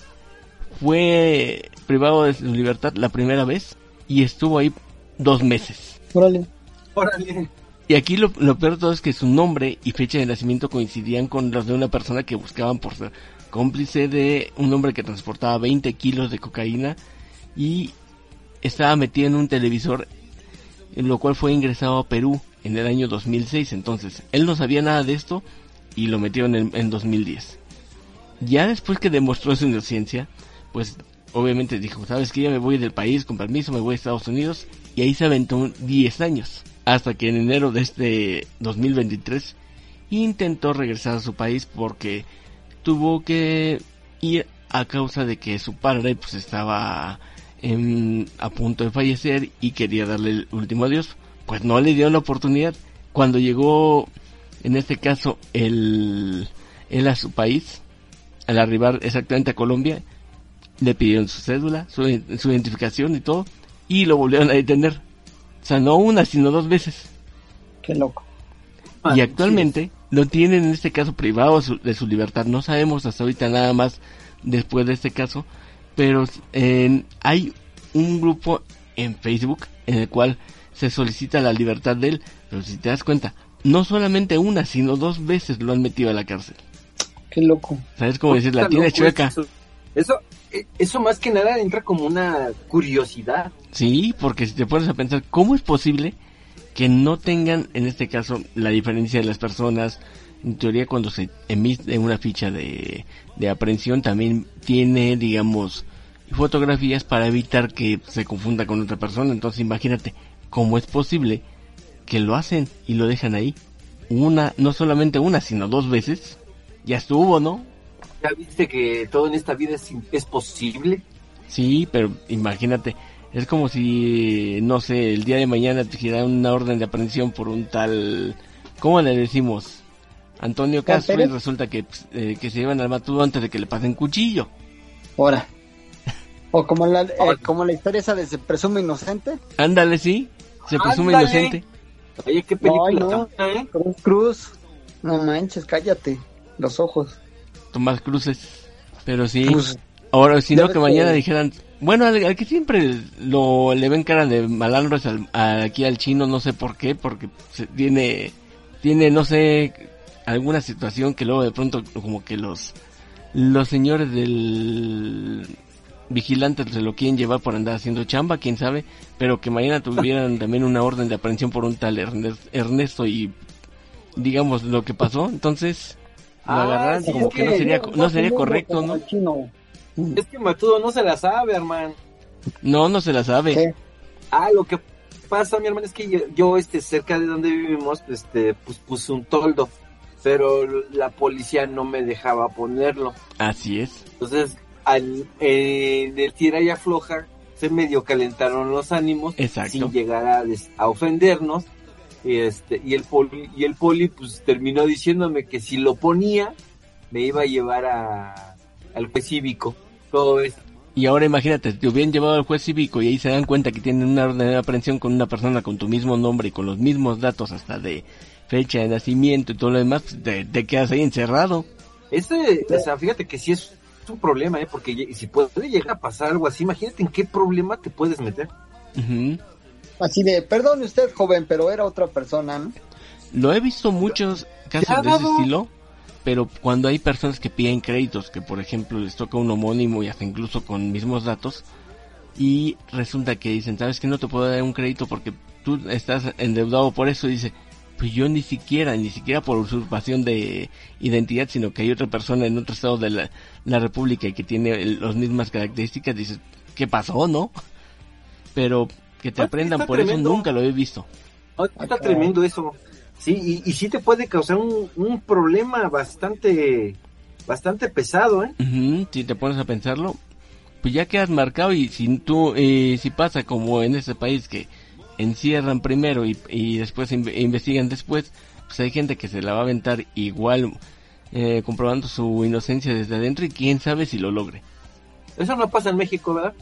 fue privado de su libertad la primera vez y estuvo ahí dos meses. Órale. Órale. Y aquí lo, peor de todo es que su nombre y fecha de nacimiento coincidían con los de una persona que buscaban por ser cómplice de un hombre que transportaba 20 kilos de cocaína y estaba metido en un televisor, en lo cual fue ingresado a Perú en el año 2006. Entonces, él no sabía nada de esto y lo metió en, en 2010. Ya después que demostró su inocencia, pues obviamente dijo, sabes que ya me voy del país con permiso, me voy a Estados Unidos y ahí se aventó 10 años. Hasta que en enero de este 2023 intentó regresar a su país porque tuvo que ir a causa de que su padre pues estaba a punto de fallecer y quería darle el último adiós. Pues no le dio la oportunidad. Cuando llegó, en este caso, el, él a su país, al arribar exactamente a Colombia, le pidieron su cédula, su, identificación y todo, y lo volvieron a detener. O sea, no una, sino dos veces. Qué loco. Y actualmente lo tienen en este caso privado de su, libertad. No sabemos hasta ahorita nada más después de este caso, pero hay un grupo en Facebook en el cual se solicita la libertad de él. Pero si te das cuenta, no solamente una, sino dos veces lo han metido a la cárcel. Qué loco. ¿Sabes cómo decir? La tiene chueca. Eso, eso, más que nada entra como una curiosidad. Sí, porque si te pones a pensar, ¿cómo es posible que no tengan, en este caso, la diferencia de las personas? En teoría, cuando se emite una ficha de, de aprehensión, también tiene, digamos, fotografías para evitar que se confunda con otra persona. Entonces, imagínate, ¿cómo es posible que lo hacen y lo dejan ahí? Una, no solamente una, sino dos veces ya estuvo, ¿no? ¿Ya viste que todo en esta vida es, es posible? Sí, pero imagínate, es como si, no sé, el día de mañana te hiciera una orden de aprehensión por un tal, ¿cómo le decimos? Antonio Castro y resulta que, pues, eh, que se llevan al matudo antes de que le pasen cuchillo. Ahora. O como la, eh, como la historia esa de se presume inocente. Ándale, sí. Se presume inocente. Oye, qué película. No, no. ¿eh? Cruz, Cruz. No manches, cállate los ojos. Tomás Cruces. Pero sí. Pues, Ahora, si no, que mañana dijeran, bueno, al, que siempre lo le ven cara de malandro es al, aquí al chino, no sé por qué, porque tiene, tiene, no sé, alguna situación que luego de pronto como que los, los señores del vigilante se lo quieren llevar por andar haciendo chamba, quién sabe, pero que mañana tuvieran también una orden de aprehensión por un tal Ernesto y digamos lo que pasó, entonces lo ah, como que, no sería no sería correcto, ¿no? Es que Matudo no se la sabe, hermano. No, no se la sabe. Ah, lo que pasa, mi hermano, es que yo, este, cerca de donde vivimos, este, pues puse un toldo, pero la policía no me dejaba ponerlo. Así es. Entonces, al, eh, del tira y afloja, se medio calentaron los ánimos, sin llegar a, a ofendernos, y este, y el poli, y el poli, pues terminó diciéndome que si lo ponía, me iba a llevar a, al juez cívico. Todo esto. Y ahora imagínate, te hubieran llevado al juez cívico y ahí se dan cuenta que tienen una orden de aprehensión con una persona con tu mismo nombre y con los mismos datos hasta de fecha de nacimiento y todo lo demás, te, quedas ahí encerrado. Ese, o sea, fíjate que sí es un problema, ¿eh? Porque si puede llegar a pasar algo así, imagínate en qué problema te puedes meter. Así de, perdone usted, joven, pero era otra persona, ¿no? Lo he visto muchos casos de ese estilo pero cuando hay personas que piden créditos, que por ejemplo les toca un homónimo y hasta incluso con mismos datos, y resulta que dicen, sabes que no te puedo dar un crédito porque tú estás endeudado por eso, dice, pues yo ni siquiera, ni siquiera por usurpación de identidad, sino que hay otra persona en otro estado de la, República y que tiene las mismas características, dices, ¿qué pasó, no? Pero que te aprendan por eso nunca lo he visto. está tremendo eso. Sí, y, y sí te puede causar un, un problema bastante, bastante pesado, ¿eh? si te pones a pensarlo, pues ya quedas marcado y si tú, eh, si pasa como en este país que encierran primero y, y después investigan después, pues hay gente que se la va a aventar igual eh, comprobando su inocencia desde adentro y quién sabe si lo logre. Eso no pasa en México, ¿verdad?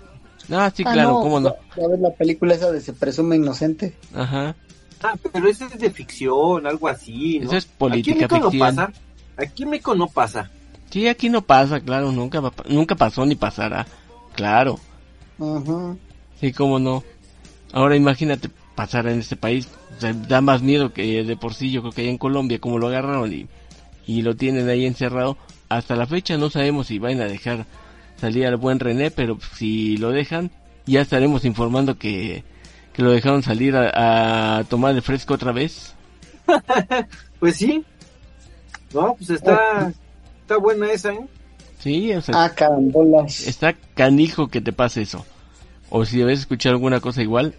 Ah, sí, claro, ¿cómo no? A ver la película esa de Se presume inocente. Ajá. Ah, pero eso es de ficción, algo así, ¿no? Eso es política aquí en México No pasa. Aquí en México no pasa. Sí, aquí no pasa, claro, nunca nunca pasó ni pasará. Claro. Sí, cómo no. Ahora imagínate pasar en este país, da más miedo que de por sí yo creo que allá en Colombia como lo agarraron y, y lo tienen ahí encerrado. Hasta la fecha no sabemos si van a dejar salir al buen René, pero si lo dejan ya estaremos informando que que lo dejaron salir a, tomar el fresco otra vez. pues sí. No, pues está, está buena esa, ¿eh? Sí, o sea, ah, carambolas. está canijo que te pase eso. O si debes escuchar alguna cosa igual,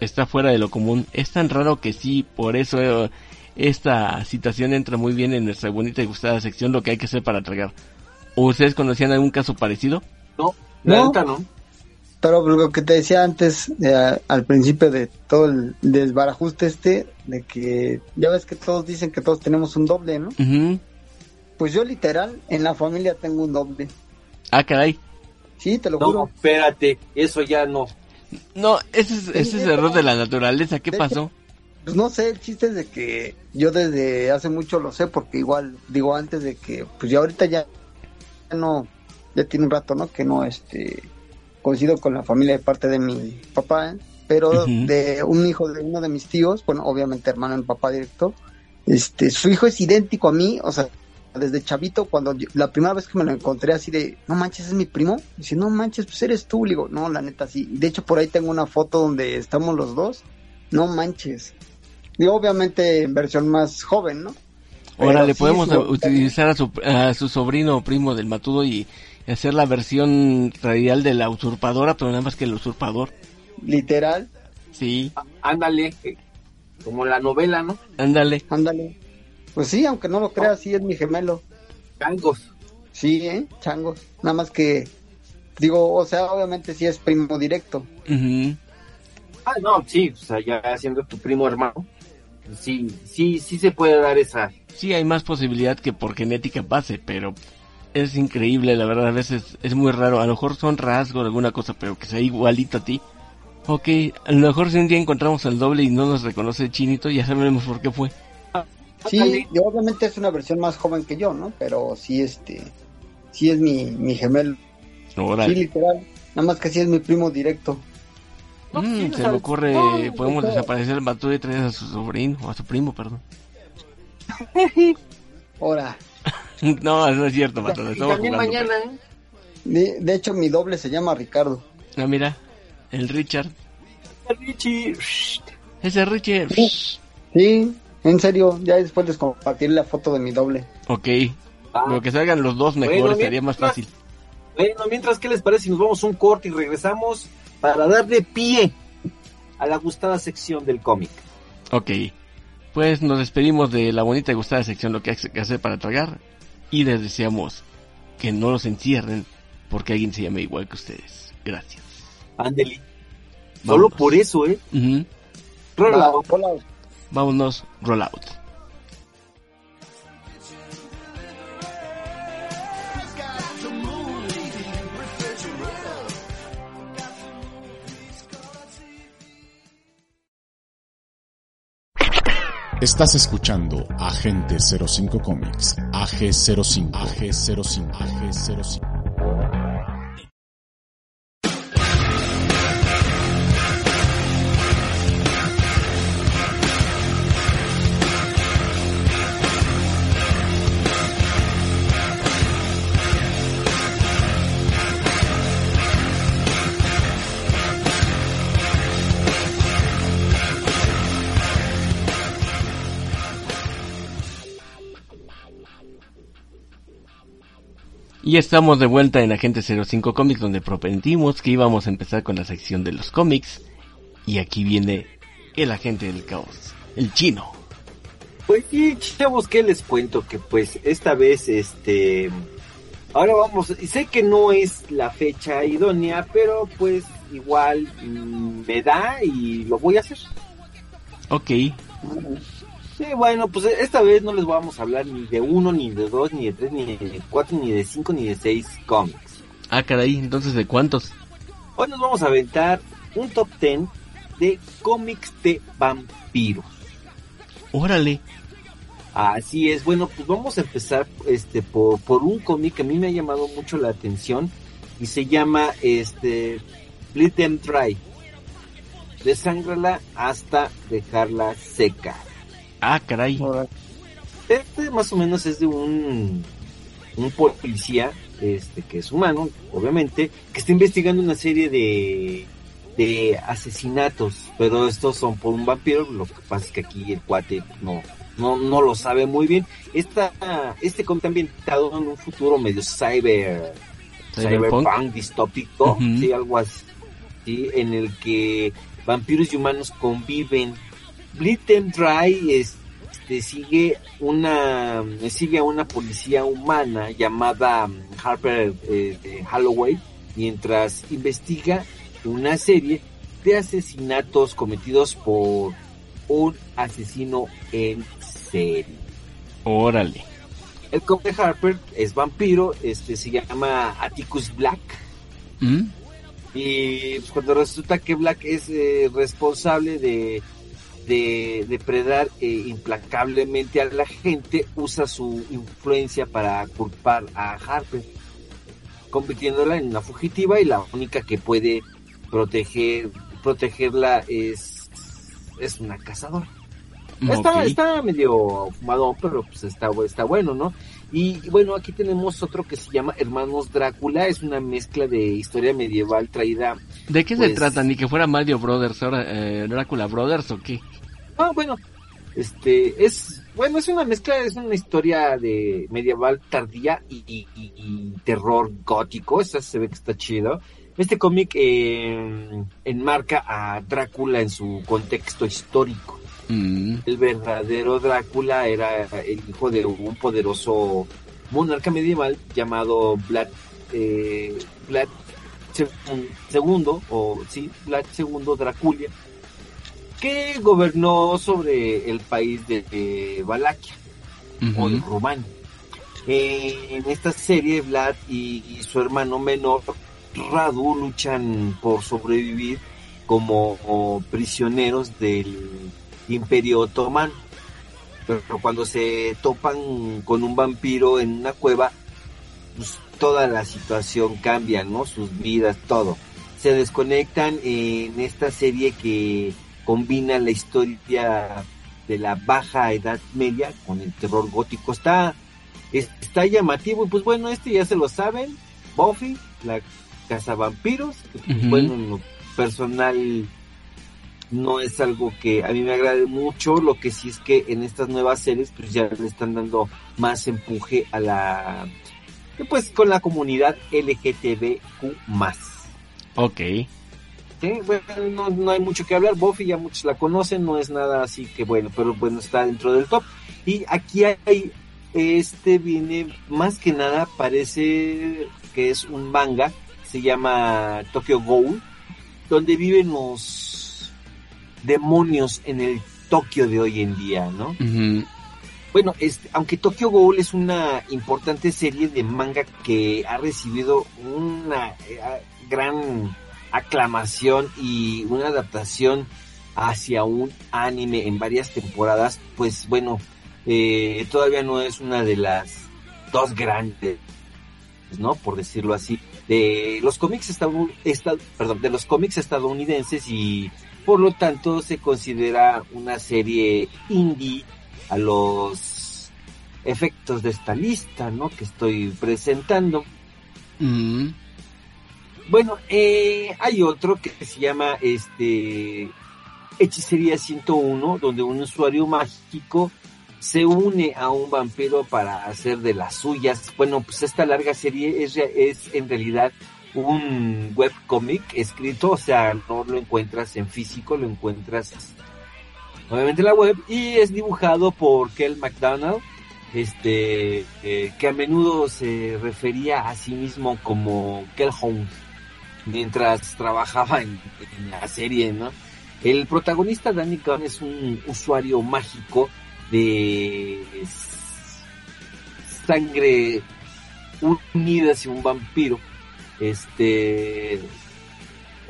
está fuera de lo común. Es tan raro que sí, por eso eh, esta situación entra muy bien en nuestra bonita y gustada sección, lo que hay que hacer para tragar. ¿O ustedes conocían algún caso parecido? No, la no. no. Pero lo que te decía antes, eh, al principio de todo el desbarajuste este, de que ya ves que todos dicen que todos tenemos un doble, ¿no? Pues yo literal, en la familia tengo un doble. Ah, caray. Sí, te lo juro. No, espérate, eso ya no. No, ese es, ese es error de la naturaleza, ¿qué pasó? pues no sé, el chiste es de que yo desde hace mucho lo sé, porque igual, digo antes de que, pues ya ahorita ya no, ya tiene un rato, ¿no? Que no, este, coincido con la familia de parte de mi papá, pero de un hijo de uno de mis tíos, bueno, obviamente hermano del papá directo, este, su hijo es idéntico a mí, o sea, desde chavito, cuando la primera vez que me lo encontré así de, no manches, es mi primo, dice, no manches, pues eres tú, le digo, no, la neta sí, de hecho por ahí tengo una foto donde estamos los dos, no manches, y obviamente en versión más joven, ¿no? Ahora le podemos utilizar a su, a su sobrino primo del Matudo y hacer la versión radial de la usurpadora, pero nada más que el usurpador. Literal. Sí. ándale, eh, como la novela, ¿no? Ándale. Ándale. Pues sí, aunque no lo creas, sí es mi gemelo. Changos. Sí, ¿eh? Changos. Nada más que, digo, o sea, obviamente sí es primo directo. Ah, no, sí, o sea, ya siendo tu primo hermano, sí, sí, sí se puede dar esa. Sí, hay más posibilidad que por genética pase, pero es increíble, la verdad, a veces es muy raro. A lo mejor son rasgos, alguna cosa, pero que sea igualito a ti. Ok, a lo mejor si un día encontramos el doble y no nos reconoce el chinito, ya sabemos por qué fue. Sí, obviamente es una versión más joven que yo, ¿no? Pero sí, este, sí es mi, mi gemelo Sí, literal. Nada más que sí es mi primo directo. Mm, se me ocurre, podemos desaparecer el Batú y traer a su sobrino, o a su primo, perdón. Ahora. no, no es cierto, también mañana. De, hecho, mi doble se llama Ricardo. Ah, mira, el Richard. Richie. Ese Richie. Sí, en serio, ya después les compartiré la foto de mi doble. Ok. Ah. Lo que salgan los dos mejor sería más fácil. Bueno, mientras, ¿qué les parece si nos vamos un corte y regresamos para darle pie a la gustada sección del cómic? Ok. Pues nos despedimos de la bonita y gustada sección Lo que hay que hacer para tragar y les deseamos que no los encierren porque alguien se llame igual que ustedes. Gracias. Andeli. Solo por eso, ¿eh? roll, out. Vámonos, roll Estás escuchando Agente 05 Comics, AG05, AG05, AG05. Y estamos de vuelta en Agente 05 Comics donde prometimos que íbamos a empezar con la sección de los cómics. Y aquí viene el agente del caos, el chino. Pues sí, chavos, ¿qué les cuento? Que pues esta vez, este... Ahora vamos, y sé que no es la fecha idónea, pero pues igual mm, me da y lo voy a hacer. Ok. Sí, bueno, pues esta vez no les vamos a hablar ni de uno, ni de dos, ni de tres, ni de cuatro, ni de cinco, ni de seis cómics. Ah, caray, entonces ¿de cuántos? Hoy nos vamos a aventar un top ten de cómics de vampiros. Órale. Así es, bueno, pues vamos a empezar este por, por un cómic que a mí me ha llamado mucho la atención y se llama este Bleed Them Dry. Desángrala hasta dejarla seca. Ah, caray. Este más o menos es de un, un policía, este, que es humano, obviamente, que está investigando una serie de, de asesinatos, pero estos son por un vampiro, lo que pasa es que aquí el cuate no, no, no lo sabe muy bien. Esta, este cómic ambientado en un futuro medio cyber, cyberpunk distópico, sí, algo así, en el que vampiros y humanos conviven Bleed Them Dry este, sigue una sigue a una policía humana llamada um, Harper eh, Holloway mientras investiga una serie de asesinatos cometidos por un asesino en serie. Órale. El cop de Harper es vampiro, este se llama Atticus Black. ¿Mm? Y pues, cuando resulta que Black es eh, responsable de de depredar eh, implacablemente a la gente, usa su influencia para culpar a Harper, convirtiéndola en una fugitiva y la única que puede proteger protegerla es es una cazadora. Está, está medio fumado, pero pues está, está bueno, ¿no? Y bueno, aquí tenemos otro que se llama Hermanos Drácula, es una mezcla de historia medieval traída. ¿De qué se pues, trata? Ni que fuera Mario Brothers, ahora eh, Drácula Brothers o qué? Ah, bueno, este es bueno es una mezcla es una historia de medieval tardía y, terror gótico esta se ve que está chido este cómic eh, enmarca a Drácula en su contexto histórico mm. el verdadero Drácula era el hijo de un poderoso monarca medieval llamado Vlad eh, Vlad II o sí Vlad II Drácula que gobernó sobre el país de, Valaquia o de Rumania. en esta serie, Vlad y, su hermano menor, Radu, luchan por sobrevivir como prisioneros del Imperio Otomano. Pero cuando se topan con un vampiro en una cueva, pues, toda la situación cambia, ¿no? Sus vidas, todo. Se desconectan en esta serie que combina la historia de la baja edad media con el terror gótico. Está, está llamativo y pues bueno, este ya se lo saben. Buffy, la casa vampiros, bueno, en lo personal no es algo que a mí me agrade mucho, lo que sí es que en estas nuevas series pues ya le están dando más empuje a la pues con la comunidad LGTBQ más. Ok. Sí, bueno, no, hay mucho que hablar, Buffy ya muchos la conocen, no es nada así que bueno, pero bueno, está dentro del top. Y aquí hay, este viene más que nada, parece que es un manga, se llama Tokyo Ghoul, donde viven los demonios en el Tokio de hoy en día, ¿no? Bueno, este, aunque Tokyo Ghoul es una importante serie de manga que ha recibido una eh, gran aclamación y una adaptación hacia un anime en varias temporadas, pues bueno, eh, todavía no es una de las dos grandes, ¿no? Por decirlo así, de los cómics perdón, de los cómics estadounidenses y por lo tanto se considera una serie indie a los efectos de esta lista, ¿no? Que estoy presentando. Mm. Bueno, eh, hay otro que se llama este Hechicería 101, donde un usuario mágico se une a un vampiro para hacer de las suyas. Bueno, pues esta larga serie es, es en realidad un webcomic escrito, o sea, no lo encuentras en físico, lo encuentras obviamente en la web y es dibujado por Kel McDonald, este, eh, que a menudo se refería a sí mismo como Kel Holmes mientras trabajaba en, la serie, ¿no? El protagonista Danny Gunn es un usuario mágico de sangre unida hacia un vampiro este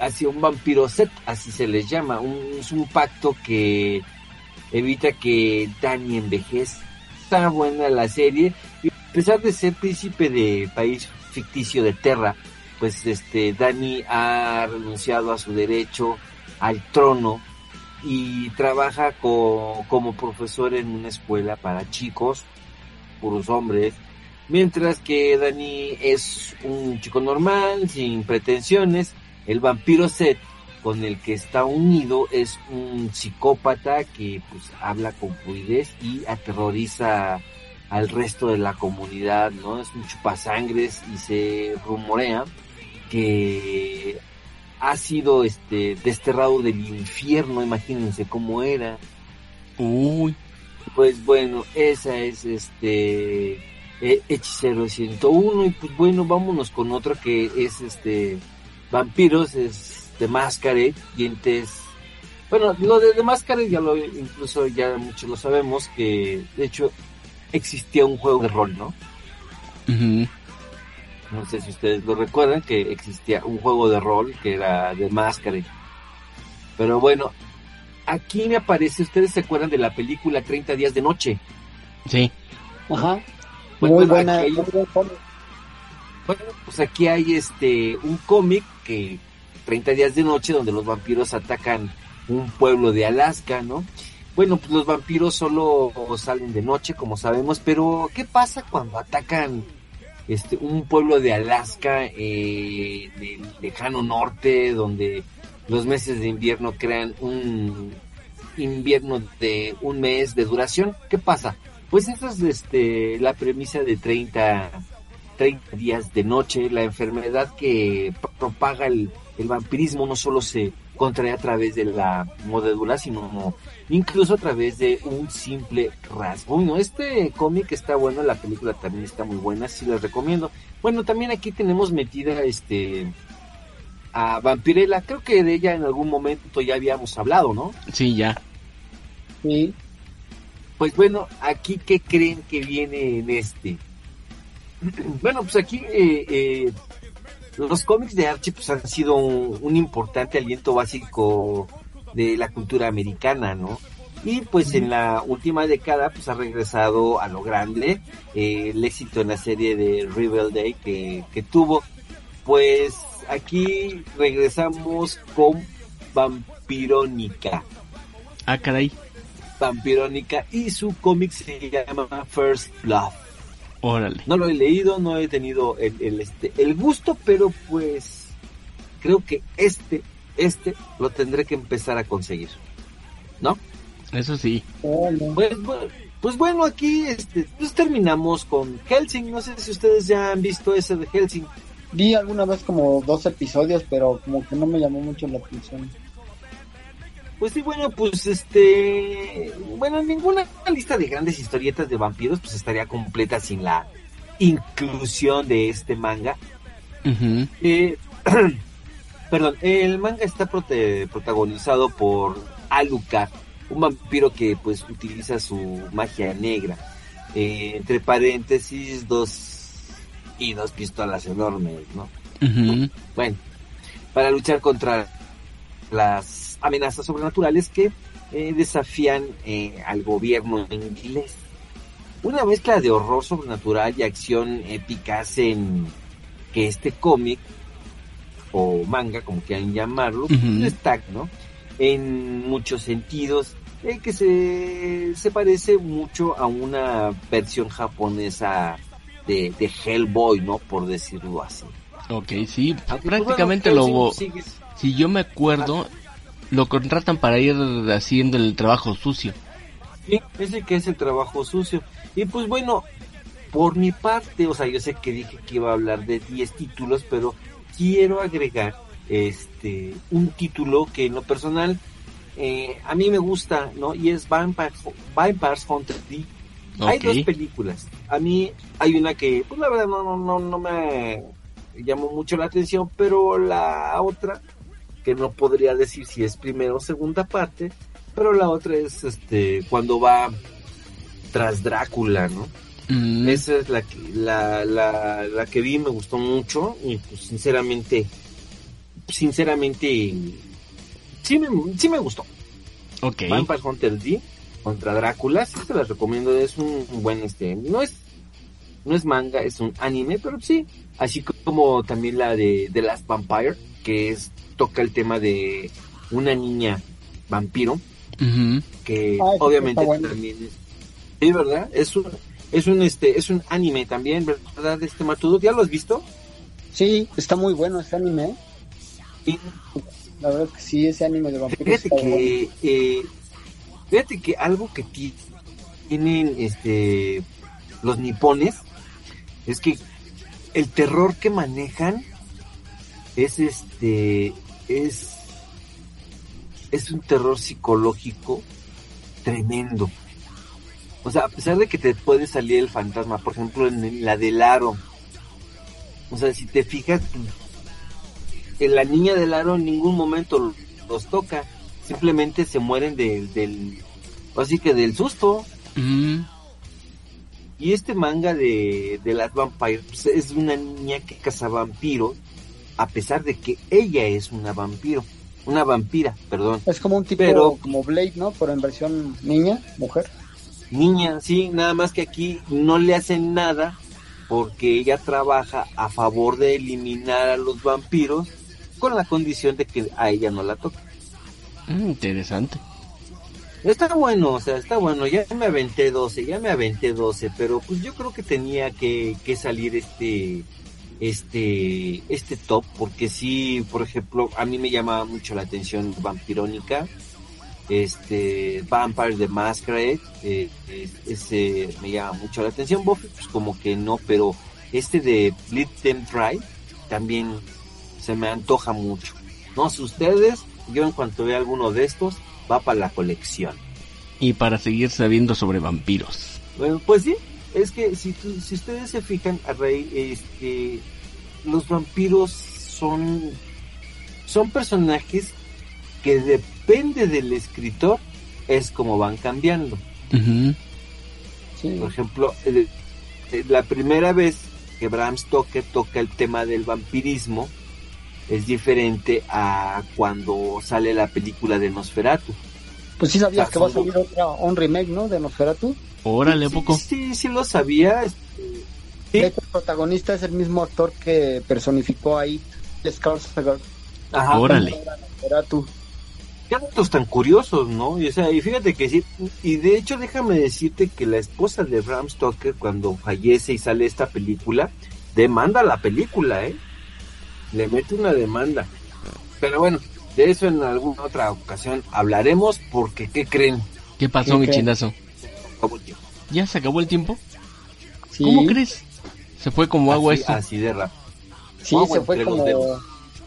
hacia un vampiro set, así se les llama, un, es un pacto que evita que Dani envejezca. Está buena la serie y a pesar de ser príncipe de país ficticio de Terra, pues este Dani ha renunciado a su derecho al trono y trabaja como profesor en una escuela para chicos, puros hombres, Mientras que Dani es un chico normal, sin pretensiones. El vampiro Seth, con el que está unido, es un psicópata que pues habla con fluidez y aterroriza al resto de la comunidad, ¿no? Es un chupasangres y se rumorea que ha sido este desterrado del infierno, imagínense cómo era. Uy. Pues bueno, esa es este eh, Hechicero 101 y pues bueno, vámonos con otro que es este Vampiros, es de Masquerade, dientes bueno, lo de The Masquerade ya lo, incluso ya muchos lo sabemos, que de hecho existía un juego de rol, ¿no? No sé si ustedes lo recuerdan, que existía un juego de rol que era The Masquerade. Pero bueno, aquí me aparece, ¿ustedes se acuerdan de la película 30 días de noche? Sí. Ajá muy buena. bueno, pues aquí hay este un cómic que 30 días de noche donde los vampiros atacan un pueblo de Alaska, ¿no? Bueno, pues los vampiros solo salen de noche, como sabemos, pero ¿qué pasa cuando atacan este un pueblo de Alaska eh, del lejano norte, donde los meses de invierno crean un invierno de un mes de duración? ¿Qué pasa? Pues esa es este, la premisa de 30, 30 días de noche. La enfermedad que propaga el, vampirismo no solo se contrae a través de la modedula, sino incluso a través de un simple rasguño. Este cómic está bueno, la película también está muy buena, sí les recomiendo. Bueno, también aquí tenemos metida este a Vampirella, creo que de ella en algún momento ya habíamos hablado, ¿no? Sí, ya. Sí. Pues bueno, aquí qué creen que viene en este. bueno, pues aquí eh, eh, los cómics de Archie pues han sido un, importante aliento básico de la cultura americana, ¿no? Y pues en la última década pues ha regresado a lo grande eh, el éxito en la serie de Rebel Day que, que tuvo. Pues aquí regresamos con Vampirónica. Ah, caray. Vampirónica y su cómic se llama First Blood. Órale. No lo he leído, no he tenido el, el, este, el gusto, pero pues creo que este, este lo tendré que empezar a conseguir. ¿No? Eso sí. Pues, pues bueno, aquí este, pues terminamos con Helsing. No sé si ustedes ya han visto ese de Helsing. Vi alguna vez como dos episodios, pero como que no me llamó mucho la atención. Pues sí, bueno, pues este, bueno, ninguna lista de grandes historietas de vampiros pues estaría completa sin la inclusión de este manga. eh, perdón, el manga está protagonizado por Alucard, un vampiro que pues utiliza su magia negra. Eh, entre paréntesis, dos y dos pistolas enormes, ¿no? Bueno, para luchar contra las amenazas sobrenaturales que eh, desafían eh, al gobierno inglés. Una mezcla de horror sobrenatural y acción épica en que este cómic o manga, como quieran llamarlo, destaca, ¿no? En muchos sentidos, eh, que se, se parece mucho a una versión japonesa de, de Hellboy, ¿no? Por decirlo así. Ok, sí, pues, prácticamente lo... Si yo me acuerdo, lo contratan para ir haciendo el trabajo sucio. Sí, ese que es el trabajo sucio. Y pues bueno, por mi parte, o sea, yo sé que dije que iba a hablar de 10 títulos, pero quiero agregar este un título que en lo personal eh, a mí me gusta, ¿no? Y es Vampires, Vampires Hunter D. Hay dos películas. A mí hay una que, pues la verdad no, no, no, no me llamó mucho la atención, pero la otra que no podría decir si es primera o segunda parte, pero la otra es este cuando va tras Drácula, ¿no? Mm. Esa es la que, la, la, la que vi, me gustó mucho y pues sinceramente, sinceramente, sí me, sí me gustó. Ok. Vampire Hunter D contra Drácula, sí te las recomiendo, es un buen este, no es, no es manga, es un anime, pero sí, así como también la de The Last Vampire, que es toca el tema de una niña vampiro, que ah, obviamente también es, verdad, es un, es un este, es un anime también, ¿verdad? Este Matudo, ¿ya lo has visto? Sí, está muy bueno ese anime. La verdad es que sí, ese anime de vampiros. Fíjate que, eh, fíjate que algo que tienen este los nipones es que el terror que manejan es este es, es un terror psicológico tremendo. O sea, a pesar de que te puede salir el fantasma, por ejemplo, en la del aro. O sea, si te fijas, en la niña del aro en ningún momento los toca. Simplemente se mueren del, del así que del susto. Y este manga de, de las Vampire pues, es una niña que caza vampiros a pesar de que ella es una vampiro, una vampira, perdón. Es como un tipo como Blade, ¿no? Pero en versión niña, mujer. Niña, sí, nada más que aquí no le hacen nada porque ella trabaja a favor de eliminar a los vampiros con la condición de que a ella no la toque. Mm, interesante. Está bueno, o sea, está bueno, ya me aventé 12, ya me aventé 12, pero pues yo creo que tenía que, que salir este este, este top, porque sí, por ejemplo, a mí me llama mucho la atención Vampirónica, este, Vampire the Masquerade, eh, ese me llama mucho la atención, Buffy, pues como que no, pero este de Bleed Them Dry también se me antoja mucho. No sé ustedes, yo en cuanto vea alguno de estos, va para la colección. Y para seguir sabiendo sobre vampiros. Bueno, pues sí, es que si, si ustedes se fijan, a Rey, este, los vampiros son, son personajes que depende del escritor, es como van cambiando. Por ejemplo, la primera vez que Bram Stoker toca el tema del vampirismo es diferente a cuando sale la película de Nosferatu. Pues sí sabías que va a salir otra, un remake, ¿no? De Nosferatu. Órale, poco. Sí, sí lo sabía. Este, el protagonista es el mismo actor que personificó ahí Skarsgård. Ajá. Órale. Qué datos tan curiosos, ¿no? Y, o sea, y fíjate que sí, y de hecho déjame decirte que la esposa de Bram Stoker cuando fallece y sale esta película, demanda la película, ¿eh? Le mete una demanda. Pero bueno, de eso en alguna otra ocasión hablaremos porque ¿qué creen? ¿Qué pasó, mi chinazo? ¿Ya se acabó el tiempo? ¿Cómo crees? Se fue como agua esto. Así de rápido. Sí, se fue como,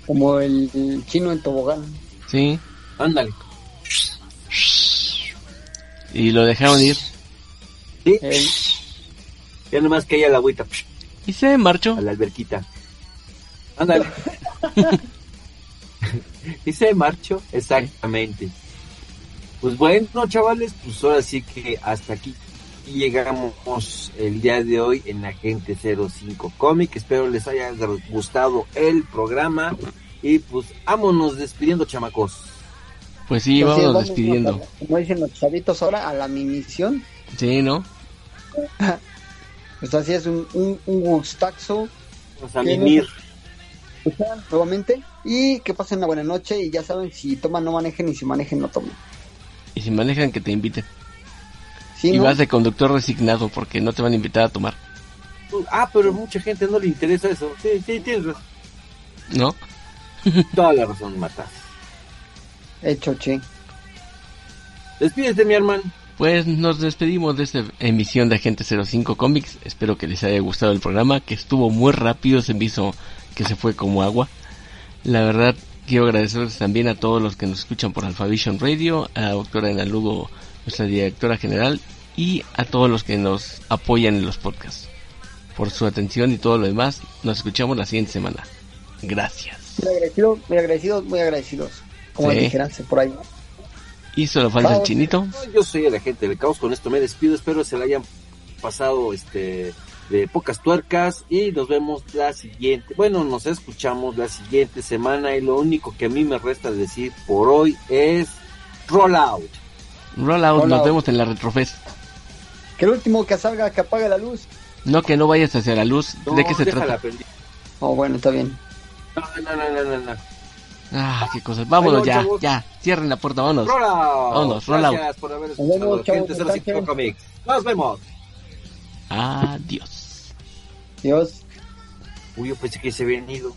como el, chino en tobogán. Sí. Ándale. Y lo dejaron ir. Sí. Ya nomás que ella la agüita. Y se marchó. A la alberquita. Ándale. y se marchó, exactamente. Pues bueno, chavales, pues ahora sí que hasta aquí llegamos el día de hoy en Agente 05 Comic. Espero les haya gustado el programa. Y pues vámonos despidiendo, chamacos. Pues sí, pues vámonos despidiendo. como dicen los chavitos ahora, a la misión. Sí, ¿no? pues así es un, un, un gustaxo. Pues a mimir. Nuevamente. Y que pasen una buena noche. Y ya saben, si toman, no manejen. Y si manejen, no tomen. Y si manejan, que te inviten y vas de conductor resignado porque no te van a invitar a tomar. Ah, pero mucha gente no le interesa eso. Sí, sí, tienes razón. ¿No? Toda la razón, matas. Hecho, che. Despídete, mi hermano. Pues nos despedimos de esta emisión de Agente 05 Comics. Espero que les haya gustado el programa, que estuvo muy rápido, se me hizo que se fue como agua. La verdad, quiero agradecerles también a todos los que nos escuchan por Alphavision Radio, a la doctora Enalugo, nuestra directora general, y a todos los que nos apoyan en los podcasts. Por su atención y todo lo demás, nos escuchamos la siguiente semana. Gracias. Muy agradecido, muy agradecidos, muy agradecidos. Como sí. por ahí. Y solo falta el chinito. Yo soy el agente del caos, con esto me despido, espero se la hayan pasado este de pocas tuercas y nos vemos la siguiente, bueno, nos escuchamos la siguiente semana y lo único que a mí me resta decir por hoy es roll out. Roll out, nos vemos en la Retrofest. Que el último que salga, que apague la luz. No, que no vayas hacia la luz. ¿De qué se trata? Oh, bueno, está bien. No, no, no, no, no. Ah, qué cosas. Vámonos ya, ya. Cierren la puerta, vámonos. Roll out. Vámonos, roll out. Gracias por haber escuchado Gente 05 Comics. Nos vemos. Adiós. Adiós. Uy, yo pensé que se habían ido.